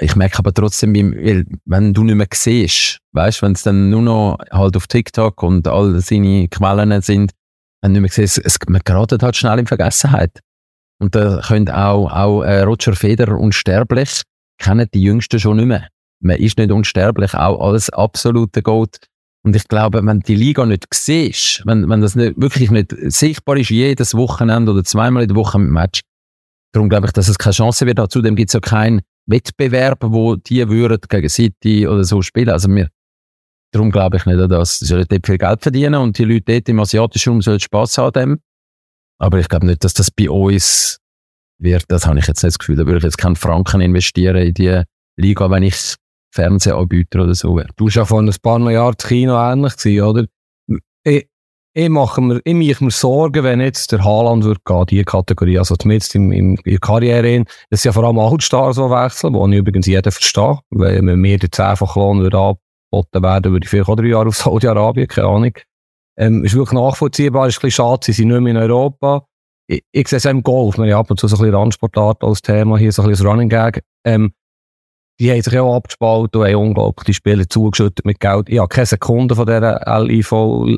ich merke aber trotzdem, wenn du nicht mehr siehst, weißt, wenn es dann nur noch halt auf TikTok und all seine Quellen sind, wenn du nicht mehr siehst, es, man geratet halt schnell in Vergessenheit. Und da können auch, auch äh, Roger Federer unsterblich, kennen die Jüngsten schon nicht mehr. Man ist nicht unsterblich, auch alles absolute Gold. Und ich glaube, wenn die Liga nicht siehst, wenn, wenn das nicht, wirklich nicht sichtbar ist, jedes Wochenende oder zweimal in der Woche mit Match, darum glaube ich, dass es keine Chance wird. Zudem gibt es ja keinen Wettbewerb, wo die würden gegen City oder so spielen. Also wir, darum glaube ich nicht an das. Sie sollen dort viel Geld verdienen und die Leute dort im asiatischen Raum sollen Spass haben. Aber ich glaube nicht, dass das bei uns wird. Das habe ich jetzt nicht das Gefühl. Da würde ich jetzt keinen Franken investieren in die Liga, wenn ich Fernsehanbieter oder so wäre. Du warst ja vor ein paar Jahren das Kino ähnlich gewesen, oder? Ich, ich mache mir, ich mache mir Sorgen, wenn jetzt der Haaland wird gehen, die Kategorie, also zumindest im, im, in der Karriere. Das sind ja vor allem Altstars, die wechseln, wo ich übrigens jeden verstehe. Wenn mir der zehnfache Lohn würde angeboten werden, würde ich vielleicht auch drei Jahre auf Saudi-Arabien, keine Ahnung. Ähm, ist wirklich nachvollziehbar, ist ein bisschen schade, sie sind nicht mehr in Europa. Ich, ich sehe es auch im Golf, wir haben ab und zu so ein bisschen Randsportart als Thema, hier so ein bisschen das Running Gag. Ähm, die haben sich ja auch abgespalten und haben unglaublich die Spieler zugeschüttet mit Geld. Ich habe keine Sekunde von dieser LIV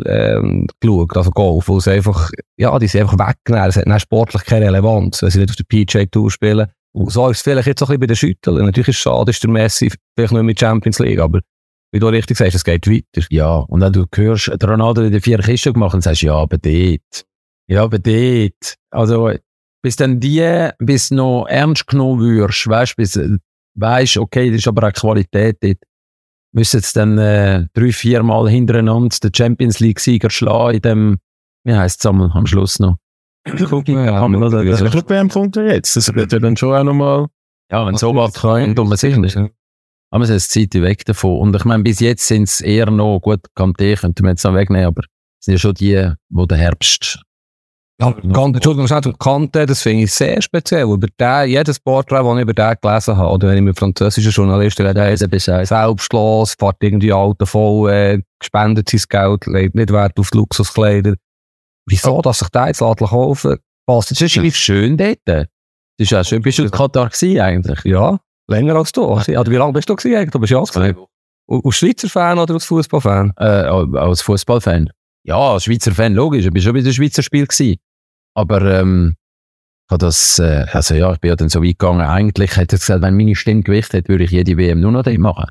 ähm, geschaut, also Golf, weil sie einfach, ja, die sind einfach weggenommen. Es hat dann sportlich keine Relevanz, wenn sie nicht auf der PJ Tour spielen. Und so ist es vielleicht jetzt auch ein bisschen bei den Schütteln. Natürlich ist es schade, ist der Messi vielleicht nicht mit Champions League, aber wie du richtig sagst, es geht weiter. Ja, und wenn du hörst, der Ronaldo hat die vier Kisten gemacht und sagst, ja, aber dort. Ja, aber dort. Also, bis dann die, bis noch ernst genommen wirst, weißt, bis, äh, weisst, okay, das ist aber auch Qualität dort, müssen jetzt dann äh, drei, vier Mal hintereinander den Champions League-Sieger schlagen in dem, wie heisst es am, am Schluss noch? Guck mal, ja, man das- kommt ja jetzt. Das wird ja dann schon auch nochmal. Ja, wenn so was kann, tut man sicher nicht. Aber es ist Zeit weg davon. Und ich meine, bis jetzt sind es eher noch, gut, Kanté könnten wir jetzt noch wegnehmen, aber es sind ja schon die, wo der Herbst Ja, Kante, Entschuldigung, Kante, das finde ich sehr speziell. Über den, jedes Porträt, das ich über den gelesen habe, oder wenn ich mit französischen Journalisten rede, der ist Bescheid. selbstlos, fährt irgendwie Auto voll, äh, gespendet sein Geld, legt nicht Wert auf Luxuskleider. Wieso, dass sich der jetzt kaufen passt Das ist schön dort. Das ist ja schön. Bist du in Katar gewesen eigentlich? Ja, länger als du. Also, wie lange bist du gewesen eigentlich? Du bist ja gewesen. Aus Schweizer Fan oder als Fußballfan? Äh, als Fußballfan. Ja, als Schweizer Fan, logisch. Ich bin schon bei dem Schweizer Spiel gewesen. Aber, ähm, ich habe das, äh, also ja, ich bin ja dann so weit gegangen. Eigentlich hätte ich gesagt, wenn meine Stimme Gewicht hätte, würde ich jede WM nur noch dort machen.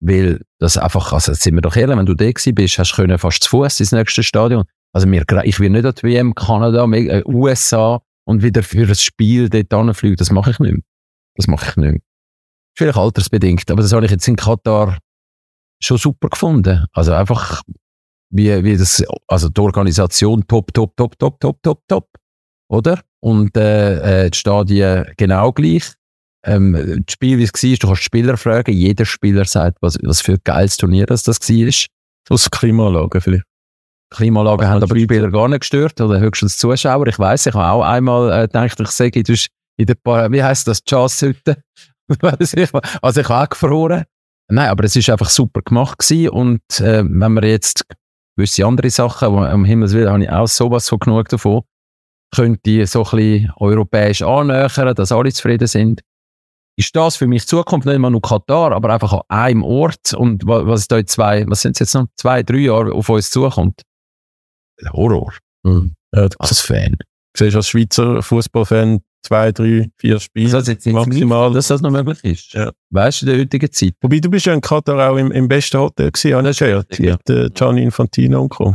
Weil das einfach, also jetzt sind wir doch ehrlich, wenn du da bist, hast du können fast zu Fuß ins nächste Stadion. Also mir, ich will nicht an die WM Kanada, äh, USA und wieder für ein Spiel dort hinfliegen. Das mache ich nicht mehr. Das mache ich nicht mehr. Vielleicht altersbedingt, aber das habe ich jetzt in Katar schon super gefunden. Also einfach, wie, wie das, also die Organisation top, top, top, top, top, top, top, oder? Und äh, äh, die Stadien genau gleich. Ähm, das Spiel, wie es war, du kannst Spieler fragen, jeder Spieler sagt, was, was für ein geiles Turnier das, das war. Aus Klimaanlagen vielleicht. Klimaanlagen haben hat aber die Spieler gar nicht gestört, oder höchstens Zuschauer. Ich weiss, ich habe auch einmal äh, gedacht, ich sage, du bist in der Paar, wie heisst das? Weiss ich, also ich habe auch gefroren. Nein, aber es ist einfach super gemacht gewesen und äh, wenn man jetzt gewisse andere Sachen, wo, um Himmels Willen habe ich auch sowas von genug davon, könnte ich so ein bisschen europäisch annähern, dass alle zufrieden sind. Ist das für mich Zukunft nicht mal nur Katar, aber einfach an einem Ort und wa- was da in zwei, was sind es jetzt noch, zwei, drei Jahre auf uns zukommt? Horror. Ja, Als Fan. Du siehst als Schweizer Fußballfan zwei, drei, vier Spiele. Das jetzt maximal. dass das noch möglich ist. Ja. Weißt du, in der heutigen Zeit. Wobei, du bist ja in Katar auch im, im besten Hotel gewesen, gehört. Ja. Mit äh, Gianni Infantino und Co.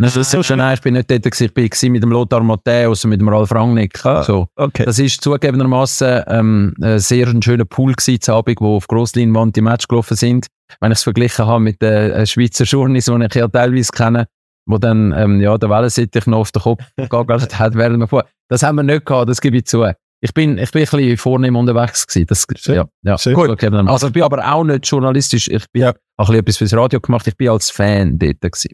Das ist so nein, ich bin nicht dort, gewesen, ich gewesen mit dem Lothar Matthäus und mit dem Ralf Rangnick. Ah. So. Okay. Das ist zugegebenermaßen ähm, ein sehr ein schöner Pool gewesen, Abend, wo auf Grossleinwand die Match gelaufen sind. Wenn ich es verglichen habe mit den äh, Schweizer Journeys, die ich ja teilweise kenne, wo dann ähm, ja, der Wellensittich noch auf den Kopf gegagelt hat, während wir vor. Das haben wir nicht gehabt, das gebe ich zu. Ich bin, ich bin ein bisschen vornehm unterwegs gewesen. Das, Schön. ja, ja. Schön. zugegebenermaßen. Also ich bin aber auch nicht journalistisch. Ich bin Ja. auch ein bisschen etwas fürs Radio gemacht. Ich bin als Fan dort gewesen.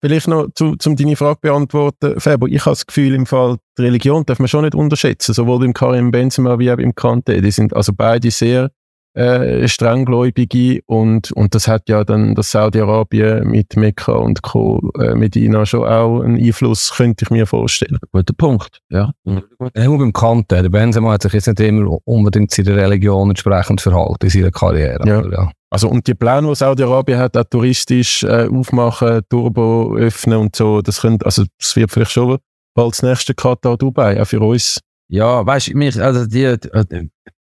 Vielleicht noch, zu, zum deine Frage beantworten, Fabo, ich habe das Gefühl, im Fall, die Religion darf man schon nicht unterschätzen, sowohl beim Karim Benzema wie auch beim Kante. Die sind also beide sehr äh, strenggläubige und, und das hat ja dann das Saudi-Arabien mit Mekka und Co. Äh, Medina schon auch einen Einfluss, könnte ich mir vorstellen. Guter Punkt. Ja. Immer beim Kanten. Der Benzema hat sich jetzt nicht immer unbedingt seiner Religion entsprechend verhalten in seiner Karriere. Ja. Aber ja. Also und die Pläne, die Saudi-Arabien hat, auch touristisch äh, aufmachen, Turbo öffnen und so, das könnte, also das wird vielleicht schon bald das nächste Katar Dubai, auch für uns. Ja, weißt du, mich, also die, äh,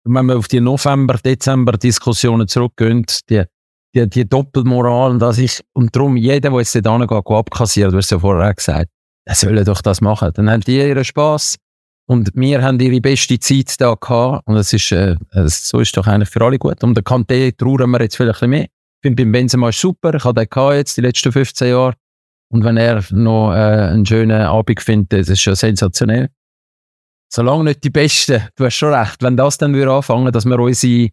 wenn wir auf die November-Dezember-Diskussionen zurückgehen, die, die, die Doppelmoral und dass ich, und darum jeder, der jetzt hingeht, go abkassiert, du hast ja vorher auch gesagt, der soll doch das machen. Dann haben die ihren Spass und wir haben ihre beste Zeit da gehabt und es ist, äh, so ist doch eigentlich für alle gut. Um den Kanté trauern wir jetzt vielleicht ein bisschen mehr. Ich finde, beim Benzema ist super, ich habe den jetzt die letzten 15 Jahre und wenn er noch äh, einen schönen Abend findet, das ist schon sensationell. Solange nicht die Besten, du hast schon recht, wenn das dann würde anfangen, dass wir unsere,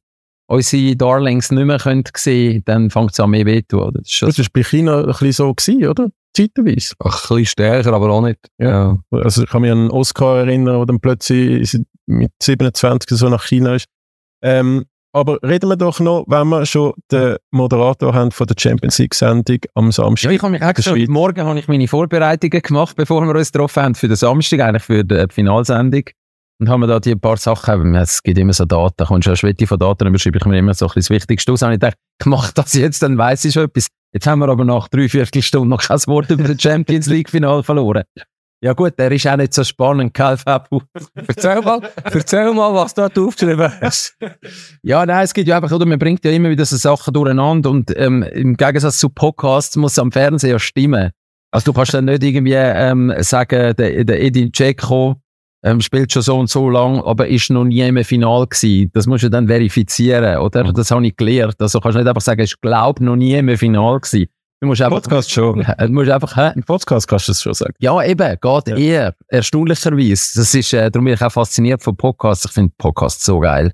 unsere Darlings nicht mehr können sehen dann fängt es an mehr weh zu. oder? Das war bei China ein bisschen so gewesen, oder? Zeitweise. Ein bisschen stärker, aber auch nicht. Ja. Also ich kann mich an einen Oscar erinnern, der dann plötzlich mit 27 so nach China ist. Ähm, aber reden wir doch noch, wenn wir schon den Moderator haben von der Champions League Sendung am Samstag. Ja, ich habe mich extra, Schweiz. morgen habe ich meine Vorbereitungen gemacht, bevor wir uns getroffen haben für den Samstag, eigentlich für die Finalsendung. Und haben wir da die paar Sachen, es gibt immer so Daten, da kommst du eine Schwette von Daten, dann beschreibe ich mir immer so ein bisschen das Wichtigste aus. Und ich dachte, ich mache das jetzt, dann weiss ich schon etwas. Jetzt haben wir aber nach drei Viertelstunden noch kein Wort über das Champions League Final verloren. Ja gut, der ist auch nicht so spannend, gell, Fabu? Erzähl mal, erzähl mal, was du da aufgeschrieben hast. Ja, nein, es gibt ja einfach, oder man bringt ja immer wieder so Sachen durcheinander und ähm, im Gegensatz zu Podcasts muss es am Fernsehen ja stimmen. Also du kannst dann nicht irgendwie ähm, sagen, der, der Edin Dzeko ähm, spielt schon so und so lang, aber ist noch nie im Final gewesen. Das musst du dann verifizieren, oder? Das habe ich gelernt. Also kannst du nicht einfach sagen, ich glaube noch nie im Final gewesen. Du musst einfach, Podcast schon. du musst einfach, hä? Im Podcast kannst du das schon sagen. Ja, eben, geht Ja. eher. Erstaunlicherweise. Das ist, äh, darum bin ich auch fasziniert von Podcasts. Ich finde Podcasts so geil.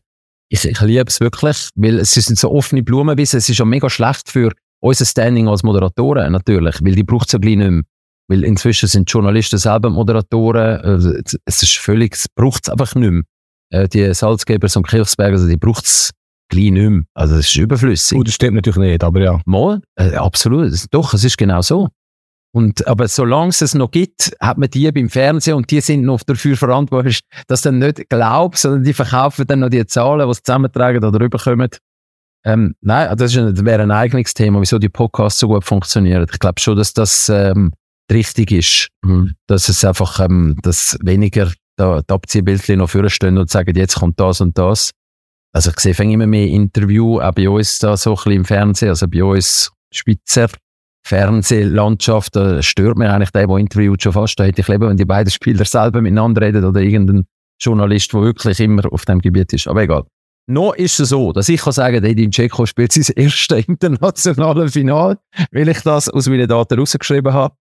Ich, ich liebe es wirklich, weil es sind so offene Blumenwiese. Es ist ja mega schlecht für unser Standing als Moderatoren natürlich, weil die braucht es ja gleich nicht mehr. Weil inzwischen sind Journalisten selber Moderatoren. Es es ist völlig, es braucht es einfach nicht mehr. Äh, Die Salzgebers und Kirchsberger, also die braucht es gleich nicht mehr. Also es ist überflüssig. Gut, das stimmt natürlich nicht, aber ja. Mal, äh, absolut. Doch, es ist genau so. Und, aber solange es es noch gibt, hat man die beim Fernsehen und die sind noch dafür verantwortlich, dass du nicht glaubst, sondern die verkaufen dann noch die Zahlen, die sie zusammentragen oder rüberkommen. Ähm, nein, das, ist das wäre ein eigenes Thema, wieso die Podcasts so gut funktionieren. Ich glaube schon, dass das ähm, richtig ist. Dass es einfach, ähm, dass weniger da, die Abziehbildchen noch vorstehen und sagen, jetzt kommt das und das. Also ich sehe fängt immer mehr Interview, auch bei uns da so ein bisschen im Fernsehen, also bei uns Schweizer Fernsehlandschaft, da stört mir eigentlich der, der interviewt schon fast. Da hätte ich lieber, wenn die beiden Spieler selber miteinander reden oder irgendein Journalist, der wirklich immer auf dem Gebiet ist. Aber egal. Noch ist es so, dass ich kann sagen, Edin Dzeko spielt sein erstes internationales Final, weil ich das aus meinen Daten rausgeschrieben habe.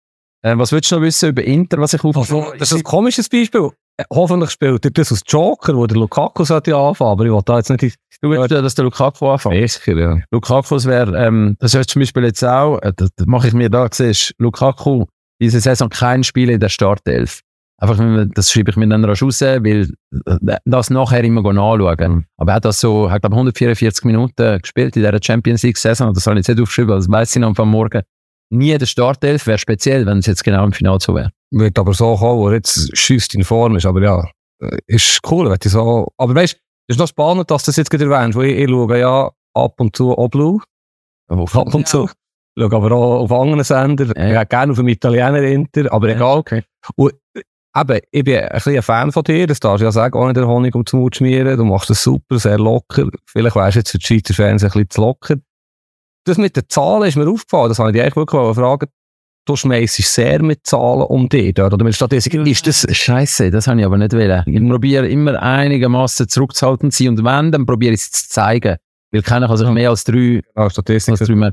Äh, was willst du noch wissen über Inter, was ich aufgeschrieben das ist ein komisches Beispiel. Äh, Hoffentlich spielt er das als Joker, wo der Lukaku sollte anfangen, aber ich will da jetzt nicht... Du willst, dass der Lukaku anfängt? Sicher, ja. Lukaku wäre, ähm, das heißt zum Beispiel jetzt auch, äh, das, das mache ich mir da, siehst Lukaku, diese Saison kein Spiel in der Startelf. Einfach, das schreibe ich mir dann raus, weil äh, das nachher immer anschauen. Aber er hat das so, hat glaube 144 Minuten gespielt in dieser Champions League Saison, das habe ich jetzt nicht aufgeschrieben, das weiss ich noch am Morgen. Nie in der Startelf wäre speziell, wenn es jetzt genau im Finale so wäre. Wird aber so kommen, wo er jetzt schüsst in Form ist, aber ja, äh, ist cool, wenn ich so... Aber weißt du, es ist noch spannend, dass du das jetzt gerade erwähnst, weil ich, ich schaue ja ab und zu auch Blue, ab und zu. Schaue aber auch auf anderen Sendern, Ja. ja. gerne auf dem Italiener Inter, aber egal. okay. Und eben, ich bin ein bisschen ein Fan von dir, das darfst du ja sagen, ohne den Honig um den Mund schmieren. Du machst das super, sehr locker. Vielleicht wärst du jetzt für die Schweizer Fans ein bisschen zu locker. Das mit den Zahlen ist mir aufgefallen, das habe ich dich eigentlich wirklich fragen. Du schmeißt sehr mit Zahlen um dich dort, oder mit Statistiken. Ist das... Scheiße, das habe ich aber nicht wollen. Ich probiere immer einigermaßen zurückzuhalten zu sein und wenn, dann probiere ich es zu zeigen. Weil keiner kann sich mehr als drei, Ah, als Statistiken. drei mehr.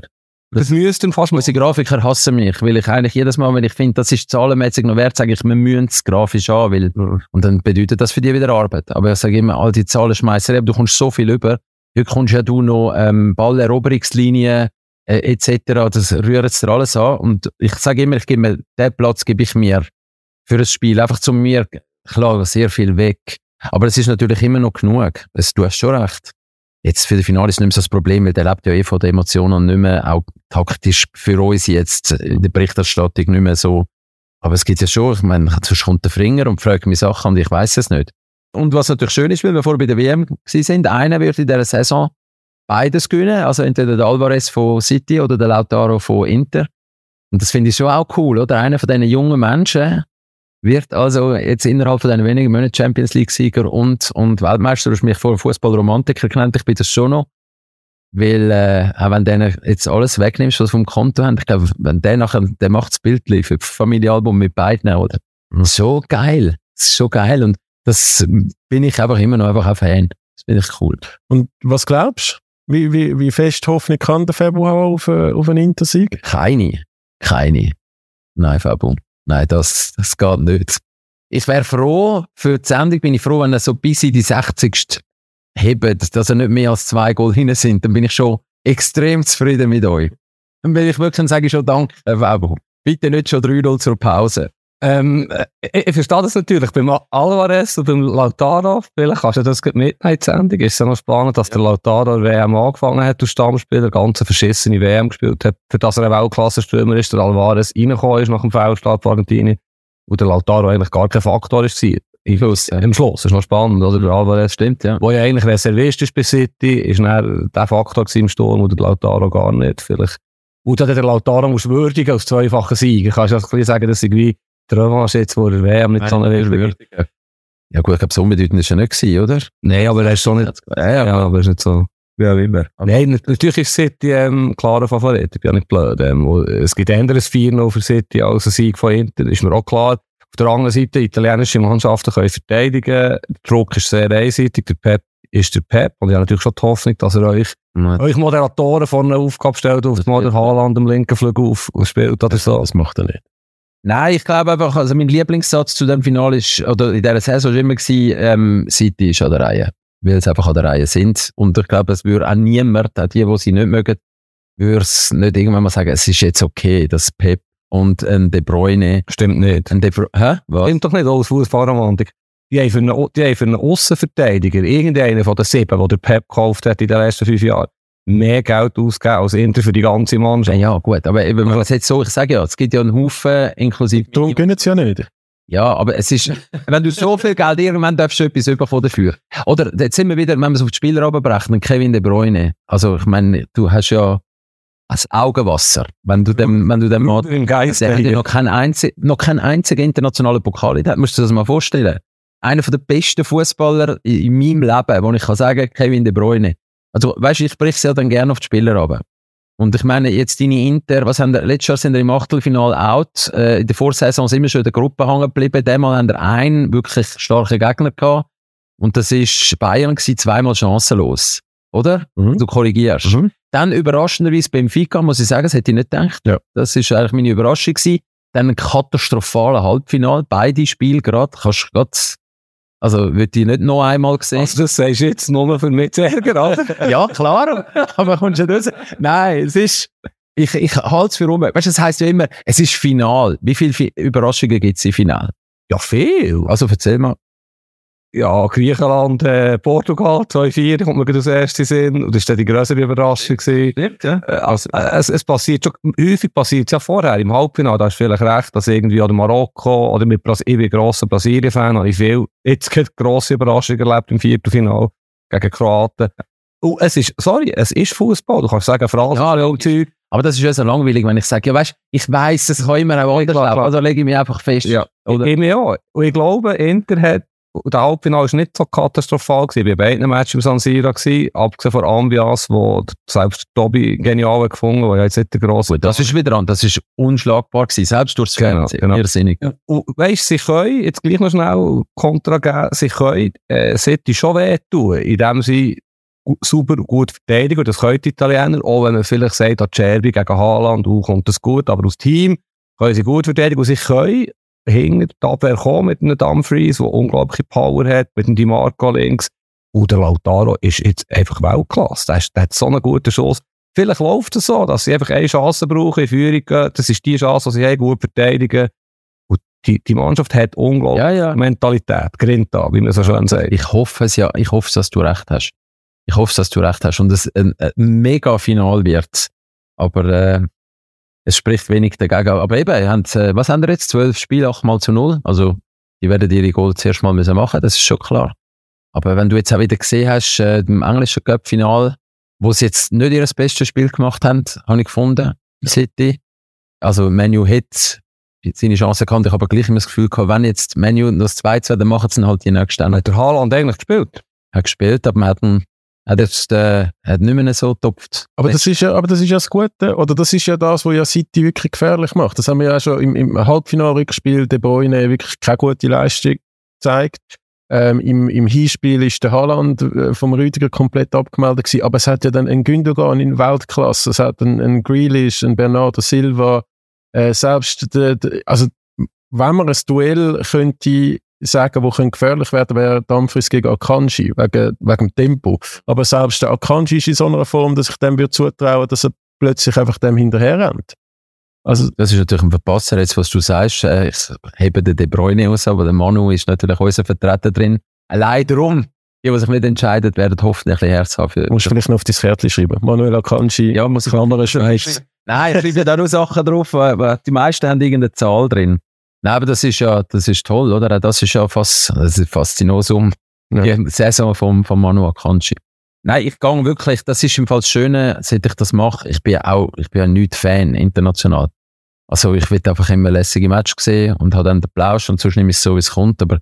Das müsste fast mal... Unsere Grafiker hassen mich, weil ich eigentlich jedes Mal, wenn ich finde, das ist zahlenmäßig noch wert, sage ich, wir müssen es grafisch an, weil, und dann bedeutet das für die wieder Arbeit. Aber ich sage immer, all die Zahlen schmeißen, du kommst so viel über. Heute kommst ja du noch ähm, Balleroberungslinien äh, etc. Das rührt dir alles an. Und ich sage immer, ich gebe mir, den Platz gebe ich mir für ein Spiel, einfach zu mir, klar, sehr viel weg. Aber es ist natürlich immer noch genug. Es, du hast schon recht. Jetzt für das Finale ist nicht mehr so das Problem, weil der lebt ja eh von den Emotionen und nicht mehr, auch taktisch für uns jetzt in der Berichterstattung nicht mehr so. Aber es gibt ja schon, ich meine, sonst kommt der Fringer und fragt mich Sachen und ich weiß es nicht. Und was natürlich schön ist, weil wir vorher bei der WM sind, einer wird in dieser Saison beides gewinnen, also entweder der Alvarez von City oder der Lautaro von Inter. Und das finde ich schon auch cool, oder? Einer von diesen jungen Menschen wird also jetzt innerhalb von diesen wenigen Monaten Champions League-Sieger und, und Weltmeister. Du hast mich vorher Fußballromantiker genannt, ich bin das schon noch. Weil, äh, auch wenn du denen jetzt alles wegnimmst, was vom Konto haben, ich glaube, wenn der nachher, der macht das Bild für das Familienalbum mit beiden, oder? So geil. Das ist so geil. Und das bin ich einfach immer noch einfach ein Fan. Das finde ich cool. Und was glaubst du? Wie, wie, wie fest Hoffnung kann der Februar auf, äh, auf einen Intersieg? Keine. Keine. Nein, Fabu. Nein, das, das geht nicht. Ich wäre froh, für die Sendung bin ich froh, wenn er so bis in die 60. hebt, dass er nicht mehr als zwei Goal hinten sind. Dann bin ich schon extrem zufrieden mit euch. Dann bin ich wirklich, dann sage ich schon Danke, Fabu. Bitte nicht schon 3-0 zur Pause. Ähm, ich, ich verstehe das natürlich. Beim Alvarez und beim Lautaro, vielleicht kannst du das mitnehmen Sendung. Ist es ja noch spannend, dass der Lautaro WM angefangen hat als Stammspieler, ganz verschissene WM gespielt hat, für das er ein Weltklasse-Stürmer ist, der Alvarez reingekommen ist nach dem Fehlstart von Argentinien und der Lautaro eigentlich gar kein Faktor ist gewesen. Im Schluss, Im Schluss, das ist noch spannend, oder? Der Alvarez, Stimmt, ja. wo ja eigentlich Reservist ist bei City, ist dann der Faktor im Sturm und der Lautaro gar nicht. Vielleicht. Und dann der Lautaro muss würdigen als zweifacher Sieger. Kannst du das ein bisschen sagen, dass irgendwie Revanche jetzt, wo der WM nicht so eine. Ja gut, ich glaube, so unbedeutend ist er nicht gewesen, oder? Nein, aber er ist so nicht, Ja, ja. ja, aber er ist nicht so. Wie immer. Nein, nat- natürlich ist City ähm, klarer Favorit. Ich bin ja nicht blöd. Ähm, und es gibt anderes 4-0 für City als ein Sieg von Inter. Ist mir auch klar. Auf der anderen Seite, italienische Mannschaften können verteidigen. Der Druck ist sehr einseitig. Der Pep ist der Pep. Und ich habe natürlich schon die Hoffnung, dass er euch, Nein, euch Moderatoren vor eine Aufgabe stellt, auf Das der Haaland am linken Flügel auf, spielt oder so. Das macht er nicht. Nein, ich glaube einfach, also mein Lieblingssatz zu dem Finale ist, oder in dieser Saison war immer gewesen, ähm, City ist an der Reihe. Weil sie einfach an der Reihe sind. Und ich glaube, es würde auch niemand, auch die, die sie nicht mögen, würde es nicht irgendwann mal sagen, es ist jetzt okay, dass Pep und ein De Bruyne, Stimmt nicht. ein De Bruyne, hä? Was? Stimmt doch nicht alles Fußballromantik. Die haben für einen, die haben für einen Aussenverteidiger, irgendeinen von den sieben, die der Pep gekauft hat in den letzten fünf Jahren, mehr Geld ausgegeben als Inter für die ganze Mannschaft. ja, gut, aber eben, wenn man es jetzt so, ich sage ja, es gibt ja einen Haufen, inklusive Darum gönnen sie ja nicht. Ja, aber es ist, wenn du so viel Geld irgendwann darfst du etwas bekommen dafür. Oder, jetzt sind wir wieder, wenn wir es auf die Spieler runterbrechen, Kevin De Bruyne. Also, ich meine, du hast ja das Augenwasser. Wenn du dem, wenn du dem Geist. der hat ja noch keinen einzigen, noch keinen einzigen internationalen Pokal in der Hand. Musst du dir das mal vorstellen? Einer von der besten Fußballer in, in meinem Leben, wo ich kann sagen, Kevin De Bruyne. Also, weißt du, ich brich es ja dann gerne auf die Spieler runter. Und ich meine, jetzt deine Inter, was haben wir, letztes Jahr sind wir im Achtelfinal out, äh, in der Vorsaison sind wir schon in der Gruppe hängen geblieben, diesmal haben wir einen wirklich starken Gegner gehabt. Und das ist Bayern gewesen, zweimal chancenlos. Oder? Mhm. Du korrigierst. Mhm. Dann überraschenderweise beim FICA, muss ich sagen, das hätte ich nicht gedacht. Ja. Das ist eigentlich meine Überraschung gewesen. Dann ein katastrophaler Halbfinal, beide Spiele gerade, kannst du also, würde ich nicht noch einmal sehen. Also, das sagst du jetzt nur für mich zu ärgern, oder? ja, klar, aber kommst du raus? Nein, es ist, ich, ich halte es für rum. Weißt du, es heisst ja immer, es ist Final. Wie viele Überraschungen gibt es im Final? Ja, viel. Also, erzähl mal. Ja, Griechenland, äh, Portugal, 2-4, kommt mir gerade das erste Sinn. Und das war dann die größere Überraschung. Gewesen. ja. Äh, Also, äh, es, es passiert schon, häufig passiert es ja vorher, im Halbfinale, da hast du vielleicht recht, dass irgendwie oder Marokko, oder mit Brasilien, ich bin grosser Brasilien-Fan, habe ich viel, jetzt keine grosse Überraschung erlebt im Viertelfinale gegen Kroaten. Und es ist, sorry, es ist Fußball, du kannst sagen, Franz, Ja, ja, Zeug, Aber das ist ja so langweilig, wenn ich sage, ja weißt, ich weiss, es kann immer auch anders laufen, also lege ich mich einfach fest. Ja, Oder? Ich, ich auch. Und ich glaube, Inter hat, und der Halbfinale war nicht so katastrophal gewesen. Ich war bei beiden Matches im San Siro gewesen, abgesehen von Ambias, wo selbst Tobi genial hat gefunden, der ja jetzt nicht der grosse. Gut, das ist wieder an, das ist unschlagbar gewesen, selbst durchs Genau, Fernsehen. genau. Irrsinnig. Und weisst, sie können, jetzt gleich noch schnell Kontra geben, sie können äh, City schon wehtun, indem sie super gut verteidigen. Und Das können die Italiener, auch wenn man vielleicht sagt, dass Cerbi gegen Haaland, uh, kommt das gut, aber aus Team können sie gut verteidigen und sie können hinter die Abwehr kommen mit einem Dumfries, der unglaubliche Power hat, mit dem Di Marco links. Und der Lautaro ist jetzt einfach Weltklasse. Der, ist, der hat so einen guten Schuss. Vielleicht läuft es so, dass sie einfach eine Chance brauchen in Führung. Das ist die Chance, die sie haben, gut verteidigen. Und die, die Mannschaft hat unglaublich Ja, ja. Mentalität, Grinta, wie man so schön sagt. Ich hoffe es ja, ich hoffe dass du recht hast. Ich hoffe dass du recht hast und es ein, ein mega Final wird. Aber äh, es spricht wenig dagegen. Aber eben, habt, äh, was haben wir jetzt? Zwölf Spiele, achtmal zu null. Also, die werden ihre Goal zuerst mal müssen machen, das ist schon klar. Aber wenn du jetzt auch wieder gesehen hast, äh, im englischen Cup-Final, wo sie jetzt nicht ihr bestes Spiel gemacht haben, habe ich gefunden, City. Also, Menu hat seine Chance gehabt. Ich habe aber gleich immer das Gefühl gehabt, wenn jetzt Menu das 2-2, dann machen sie dann halt die nächsten Hat der Haaland eigentlich gespielt? hat gespielt, aber man hat, ihn, hat jetzt äh, hat nicht mehr so getopft. Aber das ist ja, aber das ist ja das Gute, oder das ist ja das, was ja City wirklich gefährlich macht. Das haben wir ja auch schon im, im Halbfinalrückspiel De Bruyne wirklich keine gute Leistung gezeigt. Ähm, im, Im Hinspiel ist der Haaland äh, vom Rüdiger komplett abgemeldet gewesen, aber es hat ja dann einen Gündogan in Weltklasse, es hat einen, einen Grealish, einen Bernardo Silva, äh, selbst, der, der, also wenn man ein Duell könnte sagen, wo könnte gefährlich werden, wäre Dumfries gegen Akanji, wegen, wegen dem Tempo. Aber selbst der Akanji ist in so einer Form, dass ich dem würde zutrauen, dass er plötzlich einfach dem hinterher rennt. Also, Das ist natürlich ein Verpasser, jetzt was du sagst. Äh, ich hebe den De Bruyne aus, aber der Manu ist natürlich unser Vertreter drin. Allein darum, die, die sich nicht entscheiden, werden hoffentlich ein bisschen Herz haben. Für musst du vielleicht noch auf dein Kärtchen schreiben. Manuel Akanji, ja, muss ich Klammer Schweiz. Nein, ich schreibe ja da nur Sachen drauf, aber die meisten haben irgendeine Zahl drin. Nein, aber das ist ja, das ist toll, oder? Auch Das ist ja fast, das ist Faszinosum. Ja. Die Saison vom, vom Manu Akanji. Nein, ich gehe wirklich, das ist im Fall das Schöne, seit ich das mache. Ich bin auch, ich bin ja nicht Fan, international. Also, ich will einfach immer lässige Match sehen und habe dann den Plausch und sonst nehme ich es so, wie es kommt, aber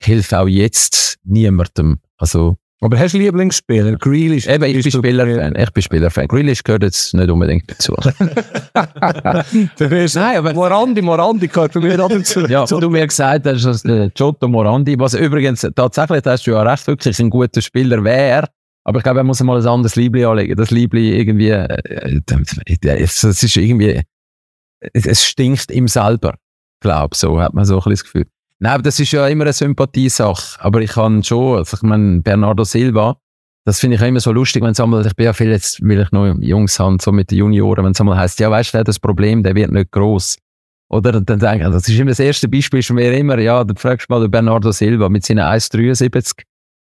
ich helfe auch jetzt niemandem. Also, Aber hast du Lieblingsspieler? Grealish? eben, ich bin Spielerfan, ich bin Spielerfan. Grealish gehört jetzt nicht unbedingt dazu. Nein, aber Morandi, Morandi gehört für mich auch dazu. Ja, du mir gesagt hast, dass der Giotto Morandi, was übrigens tatsächlich, hast du ja recht, wirklich ein guter Spieler wäre, aber ich glaube, er muss mal ein anderes Liebling anlegen. Das Liebling irgendwie, äh, äh, es, es ist irgendwie, es, stinkt ihm selber, glaube so hat man so ein bisschen das Gefühl. Nein, aber das ist ja immer eine Sympathiesache. Aber ich kann schon, also ich meine, Bernardo Silva, das finde ich auch immer so lustig, wenn es einmal, ich bin ja viel jetzt, weil ich noch Jungs habe, so mit den Junioren, wenn es einmal heisst, ja, weißt du, der hat das Problem, der wird nicht gross. Oder dann denke ich, das ist immer das erste Beispiel, ist mir immer, ja, dann fragst du mal den Bernardo Silva mit seinen 1,73,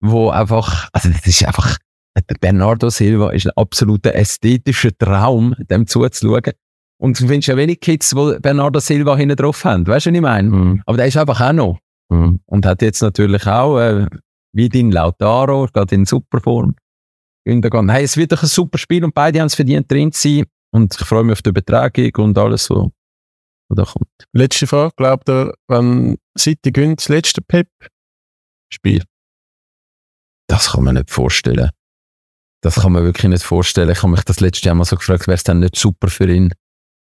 wo einfach, also das ist einfach, der Bernardo Silva ist ein absoluter ästhetischer Traum, dem zuzuschauen. Und du findest ja wenig Kids, die Bernardo Silva hinten drauf haben, weißt du, was ich meine? Mhm. Aber der ist einfach auch noch. Mhm. Und hat jetzt natürlich auch, äh, wie dein Lautaro, geht in Superform. Gündogan. Hey, es wird doch ein super Spiel und beide haben es verdient, drin zu sein. Und ich freue mich auf die Übertragung und alles, was da kommt. Letzte Frage, glaubt ihr, wenn City gönnt, das letzte Pep-Spiel? Das kann man nicht vorstellen. Das kann man wirklich nicht vorstellen. Ich habe mich das letzte Jahr mal so gefragt, wäre es dann nicht super für ihn?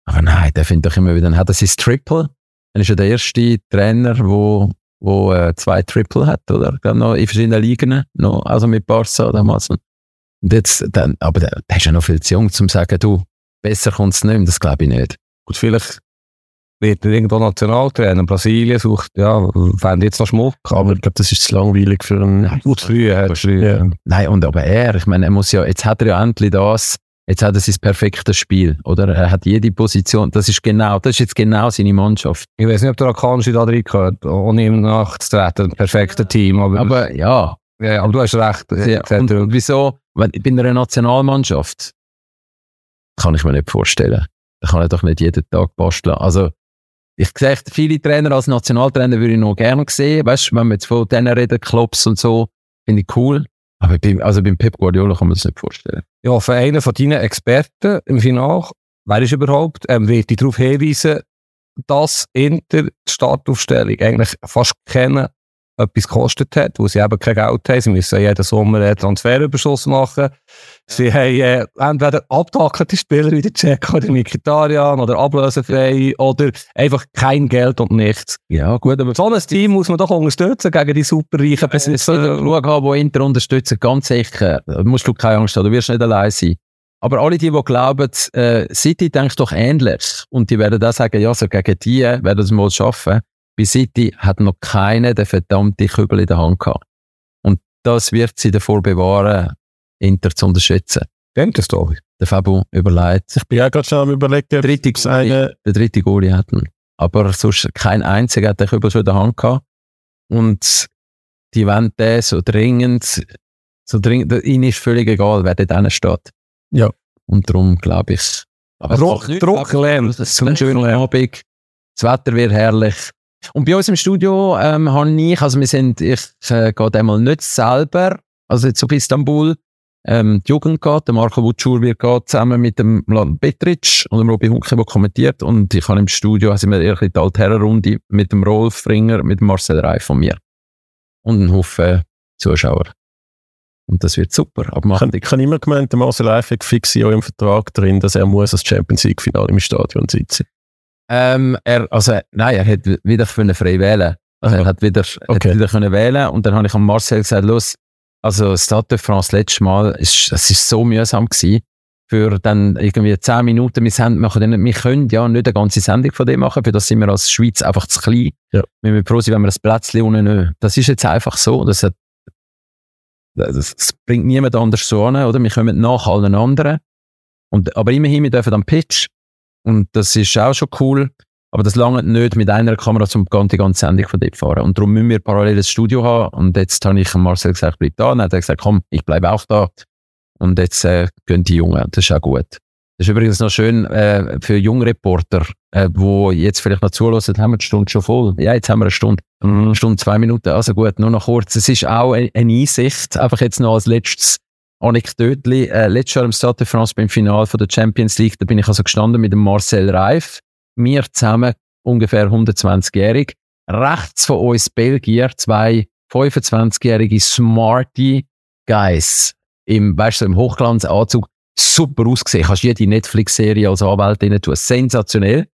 Aber nein, der findet doch immer wieder, dann hat er sein Triple. Dann ist er der erste Trainer, wo, wo äh, zwei Triple hat, oder? Ich glaube noch in verschiedenen Ligen, noch, also mit Barca damals. Und jetzt, dann, aber der, der ist ja noch viel zu jung, um zu sagen, du, besser kommt es nicht mehr, das glaube ich nicht. Gut, vielleicht wird er irgendwo Nationaltrainer. Brasilien sucht, ja, fände jetzt noch Schmuck. Aber ich glaube, das ist zu langweilig für einen. Gut, früh, früh. Ja. Nein, und aber er, ich meine, er muss ja, jetzt hat er ja endlich das, jetzt hat er sein perfektes Spiel, oder? Er hat jede Position, das ist genau, das ist jetzt genau seine Mannschaft. Ich weiß nicht, ob der Akanji da drin gehört, ohne ihm nachzutreten. Ein perfektes Team. Aber, Aber ja, ja, aber du hast recht. ja Jetzt hat und, und wieso, wenn, bei einer Nationalmannschaft, kann ich mir nicht vorstellen. Da kann er doch nicht jeden Tag basteln. Also, ich sehe viele Trainer als Nationaltrainer würde ich noch gerne sehen. Weißt du, wenn wir jetzt von denen reden, Klops und so, finde ich cool. Aber beim, also beim Pep Guardiola kann man das nicht vorstellen. Ja, für einen von deinen Experten im Finale wer ist überhaupt, ähm, wird ich darauf hinweisen, dass Inter die Startaufstellung eigentlich fast kennen etwas gekostet hat, wo sie eben kein Geld haben. Sie müssen jeden Sommer einen Transferüberschuss machen. Sie haben äh, entweder abgehackte Spieler wie der Check oder Mikitarian oder ablösefrei oder einfach kein Geld und nichts. Ja, gut, aber So ein Team muss man doch unterstützen gegen die superreichen es Besitzer. Schau haben, die Inter unterstützen, ganz sicher. Da musst du keine Angst haben, du wirst nicht allein sein. Aber alle die, die glauben, äh, City denkt doch ähnlich. Und die werden auch sagen, ja, so gegen die werden sie mal schaffen. Bei City hat noch keiner den verdammten Kübel in der Hand gehabt. Und das wird sie davor bewahren, Inter zu unterstützen. Denkt das doch. Der Fabu überlegt, Ich bin ja gerade schon am überlegen, ob dritte es eine, der dritte Goalie hatten. Aber sonst kein einziger hat den Kübel schon in der Hand gehabt. Und die wollen den so dringend, so dringend, ihnen ist völlig egal, wer dort steht. Ja. Und darum glaube ich. Aber Druck, Druck lernt. das ist ein schöner Abend. Das Wetter wird herrlich. Und bei uns im Studio ähm, habe ich, also wir sind, ich äh, gehe einmal nicht selber, also jetzt auf Istanbul, ähm, die Jugend geht, der Marco Wutschur wird gehen, zusammen mit dem Milan Petric und dem Robi Hunke, der kommentiert und ich habe im Studio, also wir eher die Altherrenrunde mit dem Rolf Ringer, mit dem Marcel Reif von mir und einen Haufen Zuschauer. Und das wird super. Ich, Macht ich habe immer gemeint, der Marcel Reif hat fix in eurem Vertrag drin, dass er muss als Champions League Finale im Stadion sitzen. Ähm, er, also, nein, er hat wieder können frei wählen. Also, er hat wieder, Okay. hat wieder können wählen. Und dann habe ich am Marcel gesagt, los, also, Stade de France letztes Mal, ist, es ist so mühsam gewesen. Für dann irgendwie zehn Minuten, wir, sind, machen dann, wir können ja nicht eine ganze Sendung von dem machen, für das sind wir als Schweiz einfach zu klein. Ja. Wir müssen froh sein, wenn wir das Plätzchen unten nehmen. Das ist jetzt einfach so. Das, hat, das, das bringt niemand anders so an, oder? Wir kommen nach allen anderen. Und, aber immerhin, wir dürfen am Pitch. Und das ist auch schon cool. Aber das lange nicht mit einer Kamera zum die ganze Sendung von dort fahren. Und darum müssen wir parallel das Studio haben. Und jetzt habe ich Marcel gesagt, ich bleib da. Und dann hat er gesagt, komm, ich bleibe auch da. Und jetzt äh, gehen die Jungen. Das ist auch gut. Das ist übrigens noch schön äh, für Jungreporter, äh, wo jetzt vielleicht noch zulassen, haben wir die Stunde schon voll. Ja, jetzt haben wir eine Stunde. Eine Stunde, zwei Minuten. Also gut, nur noch kurz. Es ist auch eine Einsicht. Einfach jetzt noch als letztes Anekdötli. Äh, letztes Jahr im Stade de France beim Final von der Champions League, da bin ich also gestanden mit dem Marcel Reif. Wir zusammen, ungefähr 120-jährig. Rechts von uns Belgier, zwei 25-jährige Smarty Guys. Im, weißt du, im Hochglanzanzug. Super ausgesehen. Kannst jede Netflix-Serie als Anwalt rein tun. Sensationell.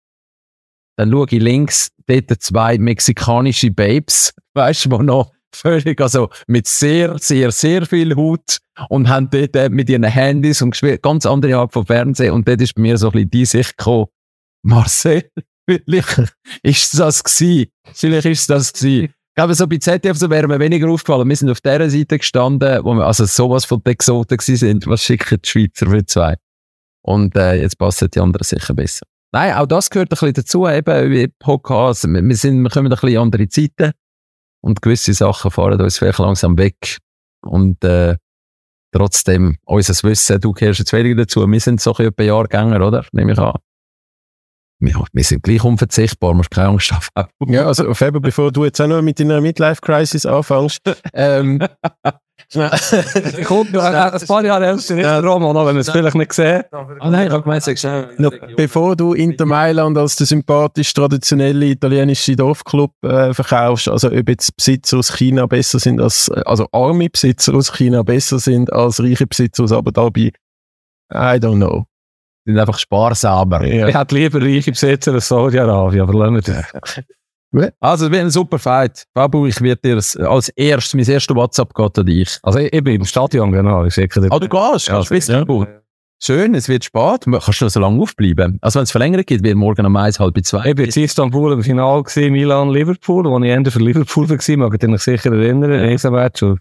Dann schaue ich links, dort zwei mexikanische Babes. Weißt du, die noch völlig, also mit sehr, sehr, sehr viel Hut und haben dort äh, mit ihren Handys und ganz andere Art von Fernsehen. Und dort ist bei mir so ein bisschen die Sicht gekommen, Marcel, vielleicht ist das gewesen. Vielleicht ist das gewesen. Ich glaube, so bei ZDF so wäre mir weniger aufgefallen. Wir sind auf der Seite gestanden, wo wir also sowas von den Exoten sind. Was schicken die Schweizer für zwei? Und äh, jetzt passen die anderen sicher besser. Nein, auch das gehört ein bisschen dazu, eben wie Podcasts. Wir, sind, wir kommen ein bisschen andere Zeiten und gewisse Sachen fahren uns vielleicht langsam weg. Und äh, trotzdem, unser Wissen, du gehörst jetzt weniger dazu. Wir sind so ein bisschen Jahrgänger, oder? Nehme ich an. Ja, wir sind gleich unverzichtbar, musst keine Angst haben. Ja, also Faber, bevor du jetzt auch noch mit deiner Midlife-Crisis anfängst, ähm, Kommt noch ein paar Jahre älter ist der Roman, wenn wir es vielleicht nicht sehen. Ah nein, ich habe gemeint, bevor du Inter Mailand als der sympathisch traditionelle italienische Dorfclub äh, verkaufst, also ob jetzt Besitzer aus China besser sind als, also arme Besitzer aus China besser sind als reiche Besitzer aus Abu Dhabi, I don't know. sind einfach sparsamer. Ja. Ich hätte lieber reiche Besitzer als Saudi-Arabien, aber lassen wir das. Also, es wird ein super Fight. Fabu, ich werde dir als erstes, mein erster WhatsApp geht an dich. Also bin im Stadion, genau. Ich schicke dir. Ah, du gehst? Ja, Gehst du ja. Istanbul? Schön, es wird spät. Kannst du noch so lange aufbleiben? Also, wenn es verlängert geht, wird morgen um eins, halb zwei. Ich bin in Istanbul im Finale gewesen, Milan-Liverpool, wo ich Ende für Liverpool war, mag ich mich sicher erinnern, ein Riesenmatch. und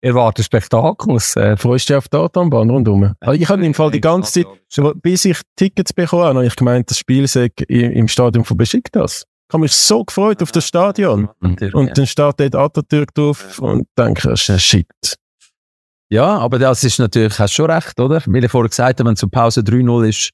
Ich erwarte ein Spektakel. Es, äh, Freust du dich auf die Tatanbahn rundherum? Also ich habe im Fall die ganze Zeit, schon bis ich Tickets bekommen habe, ich gemeint, das Spiel sei im Stadion von Besiktas. Ich habe mich so gefreut auf das Stadion. Und dann steht dort Atatürk drauf und denke, shit. Ja, aber das ist natürlich, hast schon recht, oder? Wie ich vorher gesagt habe, wenn zur Pause 3-0 ist,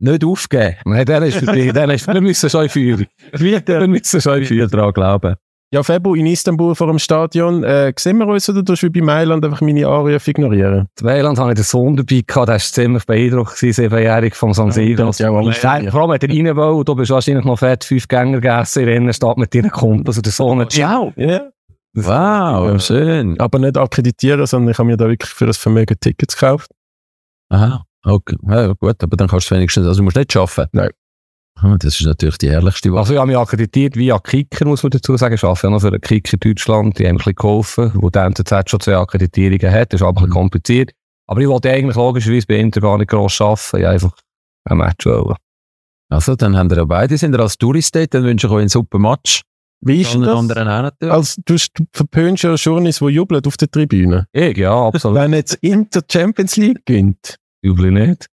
nicht aufgeben. nein, der ist für dich, der ist, wir müssen schon in Führung. Wir müssen schon in Führung. Viel daran glauben. Ja, Febo, in Istanbul vor dem Stadion, äh, sehen wir uns oder tust du wie bei Mailand einfach meine Anrufe ignorieren? In Mailand hatte ich den Sohn dabei gehabt, der war ziemlich beeindruckt, siebenjährig vom San Siro. ja alles Vor allem, wenn er rein will, du bist wahrscheinlich noch fett fünf Gänger gegessen in der Innenstadt mit deinen Kumpels und der Sohn hat Ja. ja. Wow, Ja. schön. Aber nicht akkreditieren, sondern ich habe mir da wirklich für das Vermögen Tickets gekauft. Aha, okay. Ja, gut, aber dann kannst du wenigstens, also du musst nicht arbeiten. Nein. Ah, Das ist natürlich die ehrlichste Wahl. Also ich habe mich akkreditiert via Kicker, muss man dazu sagen. Ich arbeite ja noch für einen Kicker Deutschland. Die haben ein bisschen geholfen, wo der NZZ schon zwei Akkreditierungen hat. Das ist aber ein bisschen kompliziert. Aber ich wollte eigentlich logischerweise bei Inter gar nicht gross arbeiten. Ich wollte einfach ein Match wollen. Also, dann haben wir ja beide, sind wir als Tourist dort, dann wünsche ich euch einen super Match. Wie ist das? anderen auch natürlich. Als, du, verpönst ja Journeys, die jubeln auf der Tribüne. Ich, ja, absolut. Wenn jetzt Inter Champions League gewinnt, Jubel nicht.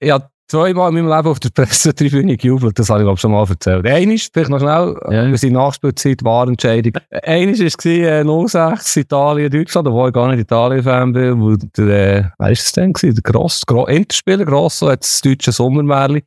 Ich habe zweimal in meinem Leben auf der Pressetribüne gejubelt, das habe ich glaube ich schon mal erzählt. Eines, vielleicht noch schnell, Ja. wir sind Nachspielzeit, Wahrentscheidung. Eines war äh, 06 Italien, Deutschland, obwohl ich gar nicht Italien-Fan bin, wo der, äh, wer ist das denn gewesen? Der Gross, Gro Interspieler Grosso hat das deutsche Sommermärchen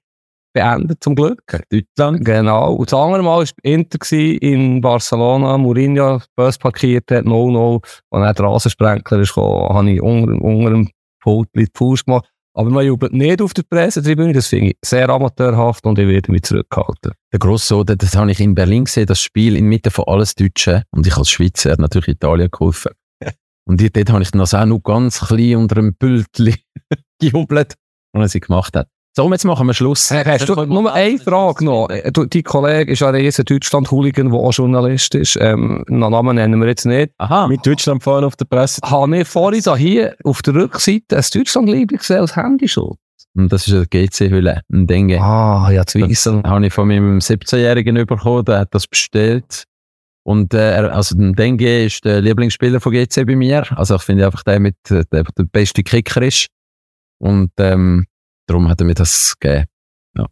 beendet, zum Glück. Deutschland. Genau. Und das andere Mal war Inter in Barcelona, Mourinho Bus parkiert hat, 0-0, und dann der Rasensprenkler ist gekommen, habe ich unter, unter dem Pult die Pause gemacht. Aber man jubelt nicht auf der Pressetribüne, das finde ich sehr amateurhaft und ich werde mich zurückhalten. Der Grosso, das, das habe ich in Berlin gesehen, das Spiel inmitten von alles Deutschen. Und ich als Schweizer natürlich Italien geholfen. Und dort habe ich dann auch noch ganz klein unter einem Pültli gejubelt, was er sie gemacht hat. So, jetzt machen wir Schluss. Hey, hast du nur eine Frage noch? Äh, Du, dein Kollege ist ja ein riesen Deutschland-Hooligan, der auch Journalist ist. Ähm, einen Namen nennen wir jetzt nicht. Aha. mit Deutschland fahren auf der Presse. Habe ich vorhin da hier auf der Rückseite ein Deutschland-Liebling gesehen als Handyschutz? Und das ist eine GC-Hülle, ein Ding. Ah, ja, zu wissen. habe ich von meinem 17-Jährigen bekommen, der hat das bestellt. Und äh, er- also der Dengue ist der Lieblingsspieler von GC bei mir. Also ich finde einfach der mit äh, der, der beste Kicker ist. Und ähm, darum hat er mir das gegeben. Ja.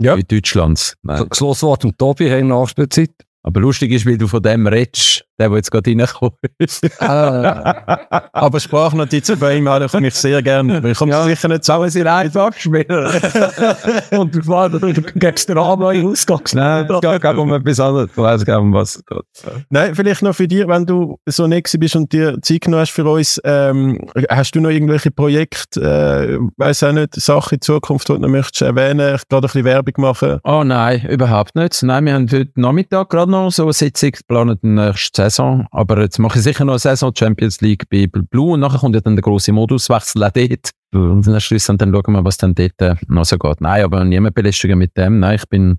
Ja. In Deutschlands. Nein. Das Schlusswort zum Tobi, hey, Nachspielzeit. Aber lustig ist, weil du von dem redest, der, der jetzt gerade reingekommen ist. Aber Sprachnotizen bei ihm habe ich mich sehr gerne. Ich komme sicher nicht Sollen sie einfach spielen? Und du fährst, du gibst den Rahmen neue Ausgangs. Nein, es geht um etwas anderes. Ich weiss gar nicht, um was es geht. Nein, vielleicht noch für dich, wenn du so nett bist und dir Zeit genommen hast für uns, ähm, hast du noch irgendwelche Projekte, äh, weiß auch nicht, Sachen in Zukunft, die du noch möchtest erwähnen, ich gerade ein bisschen Werbung machen? Oh nein, überhaupt nicht. Nein, wir haben heute Nachmittag gerade noch so eine Sitzung geplant, die nächste Saison. Aber jetzt mache ich sicher noch eine Saison Champions League bei Blue und nachher kommt ja dann der große Moduswechsel auch dort. Und dann dann schauen wir, was dann dort äh, noch so geht. Nein, aber niemand belästigen mit dem. Nein, ich bin,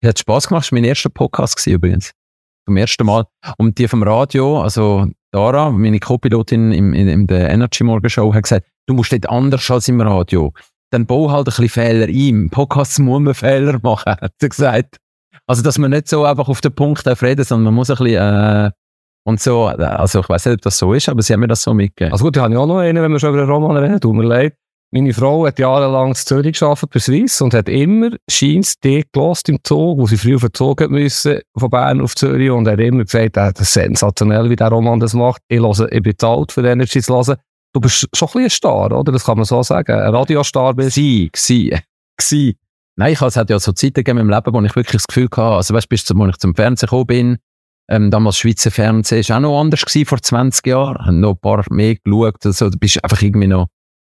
es hat Spass gemacht. Das war mein erster Podcast gewesen, übrigens. Zum ersten Mal. Und die vom Radio, also Dara, meine Co-Pilotin im, in, in der Energy Morgen Show, hat gesagt, du musst dort anders als im Radio. Dann bau halt ein bisschen Fehler ein. Im Podcast muss man Fehler machen, hat sie gesagt. Also, dass man nicht so einfach auf den Punkt reden, sondern man muss ein bisschen, äh, und so, also ich weiß nicht, ob das so ist, aber sie haben mir das so mitgegeben. Also gut, ich habe ja auch noch einen, wenn wir schon über den Roman reden, tut mir leid. Meine Frau hat jahrelang in Zürich gearbeitet bei Swiss und hat immer Scheins die gelost im Zug, wo sie früh hat müssen, von Bern auf Zürich und hat immer gesagt, äh, das ist sensationell, wie der Roman das macht. Ich, höre, ich bin bezahlt für Energy zu hören. Du bist schon ein bisschen ein Star, oder? Das kann man so sagen. Ein Radiostar bist Gsi, gsi, gsi. Nein, ich es hat ja so Zeiten gegeben im Leben, wo ich wirklich das Gefühl hatte, also weißt, bis zum, wo ich zum Fernsehen gekommen bin, ähm, damals Schweizer Fernsehen, ist auch noch anders gewesen vor 20 Jahren, haben noch ein paar mehr geschaut, also, du bist einfach irgendwie noch,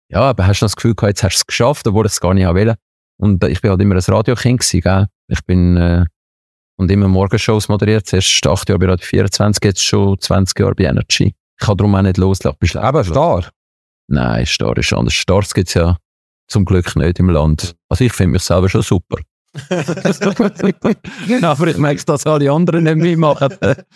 ja, aber hast noch das Gefühl gehabt, jetzt hast du es geschafft, obwohl ich es gar nicht wollte. Und äh, ich bin halt immer ein Radiokind gewesen, gell? Ich bin, äh, und immer Morgenshows moderiert, zuerst acht Jahre bei Radio 24, jetzt schon 20 Jahre bei Energy. Ich kann darum auch nicht loslassen. Bist du Eben, Star. Nein, Star ist anders. Stars gibt's ja zum Glück nicht im Land. Also ich finde mich selber schon super. Aber ich merke, dass alle anderen nicht mitmachen.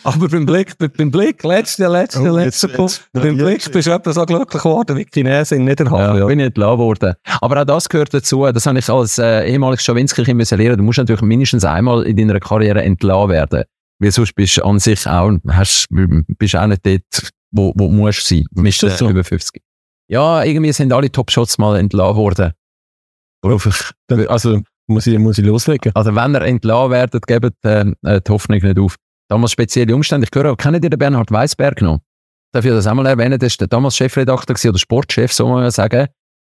Aber beim Blick, be- beim Blick, letzte, letzte, Oh, letzte Punkt. Beim Blick bist du etwa so glücklich geworden wie die Chinesen in Niederhall. Ja, bin ich entlassen worden. Aber auch das gehört dazu. Das habe ich als äh, ehemaliges Schawinski müssen lernen. Du musst natürlich mindestens einmal in deiner Karriere entlassen werden. Weil sonst bist du an sich auch, hast, bist auch nicht dort, wo, wo du musst sein. Mit das so? über 50. Ja, irgendwie sind alle Top-Shots mal entlassen worden. Worauf ich Dann, also muss ich, muss ich loslegen. Also wenn ihr entlassen werdet, gebt äh, äh, die Hoffnung nicht auf. Damals spezielle Umstände. Ich höre, kennt ihr den Bernhard Weisberg noch? Darf ich das einmal erwähnen? Das war damals Chefredakteur oder Sportchef, so muss man ja sagen.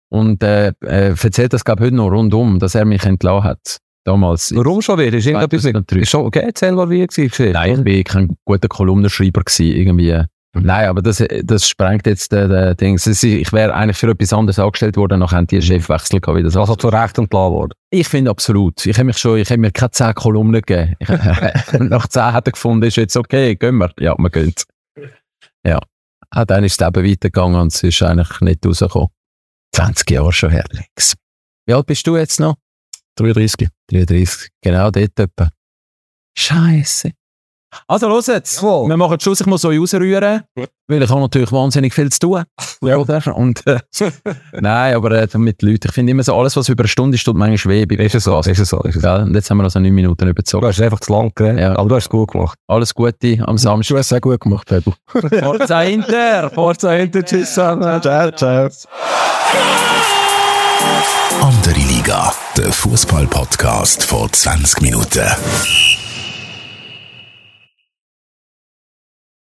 Und äh, äh, erzählt das, glaube ich, heute noch rundum, dass er mich entlassen hat. damals. Warum schon wieder? Ist irgendetwas mit, 2003. ist schon GC involviert gewesen? Nein, ich bin kein guter Kolumnenschreiber gewesen, irgendwie. Nein, aber das, das sprengt jetzt den, den Ding. Es Ich wäre eigentlich für etwas anderes angestellt worden, nachher haben die einen Chefwechsel gehabt. Wieder so. Also zu Recht entlassen worden. Ich finde absolut. Ich habe mich schon, ich habe mir keine zehn Kolumnen gegeben. Ich, nach zehn hat er gefunden, ist jetzt okay, gehen wir. Ja, wir gehen. Ja. Ah, dann ist das Leben weitergegangen und es ist eigentlich nicht rausgekommen. 20 Jahre schon her, Lex. Wie alt bist du jetzt noch? 33. 33. Genau dort etwa. Scheiße. Also, los jetzt. Jawohl. Wir machen Schluss. Ich muss euch rausrühren, weil ich habe natürlich wahnsinnig viel zu tun. Oder? Und, äh, nein, aber äh, mit Leuten. Ich finde immer so, alles, was über eine Stunde ist, tut manchmal weh. Ist es so, ist es so. Ist es so. Gell? Und jetzt haben wir also neun Minuten Du überzogen. hast einfach zu lang geredet, Ja. aber du hast es gut gemacht. Alles Gute am Samstag. Du hast es auch gut gemacht, Fabio. Forza Inter! Forza Inter, tschüss zusammen. Ciao, ciao. Andere Liga, der Fußball-Podcast vor 20 Minuten.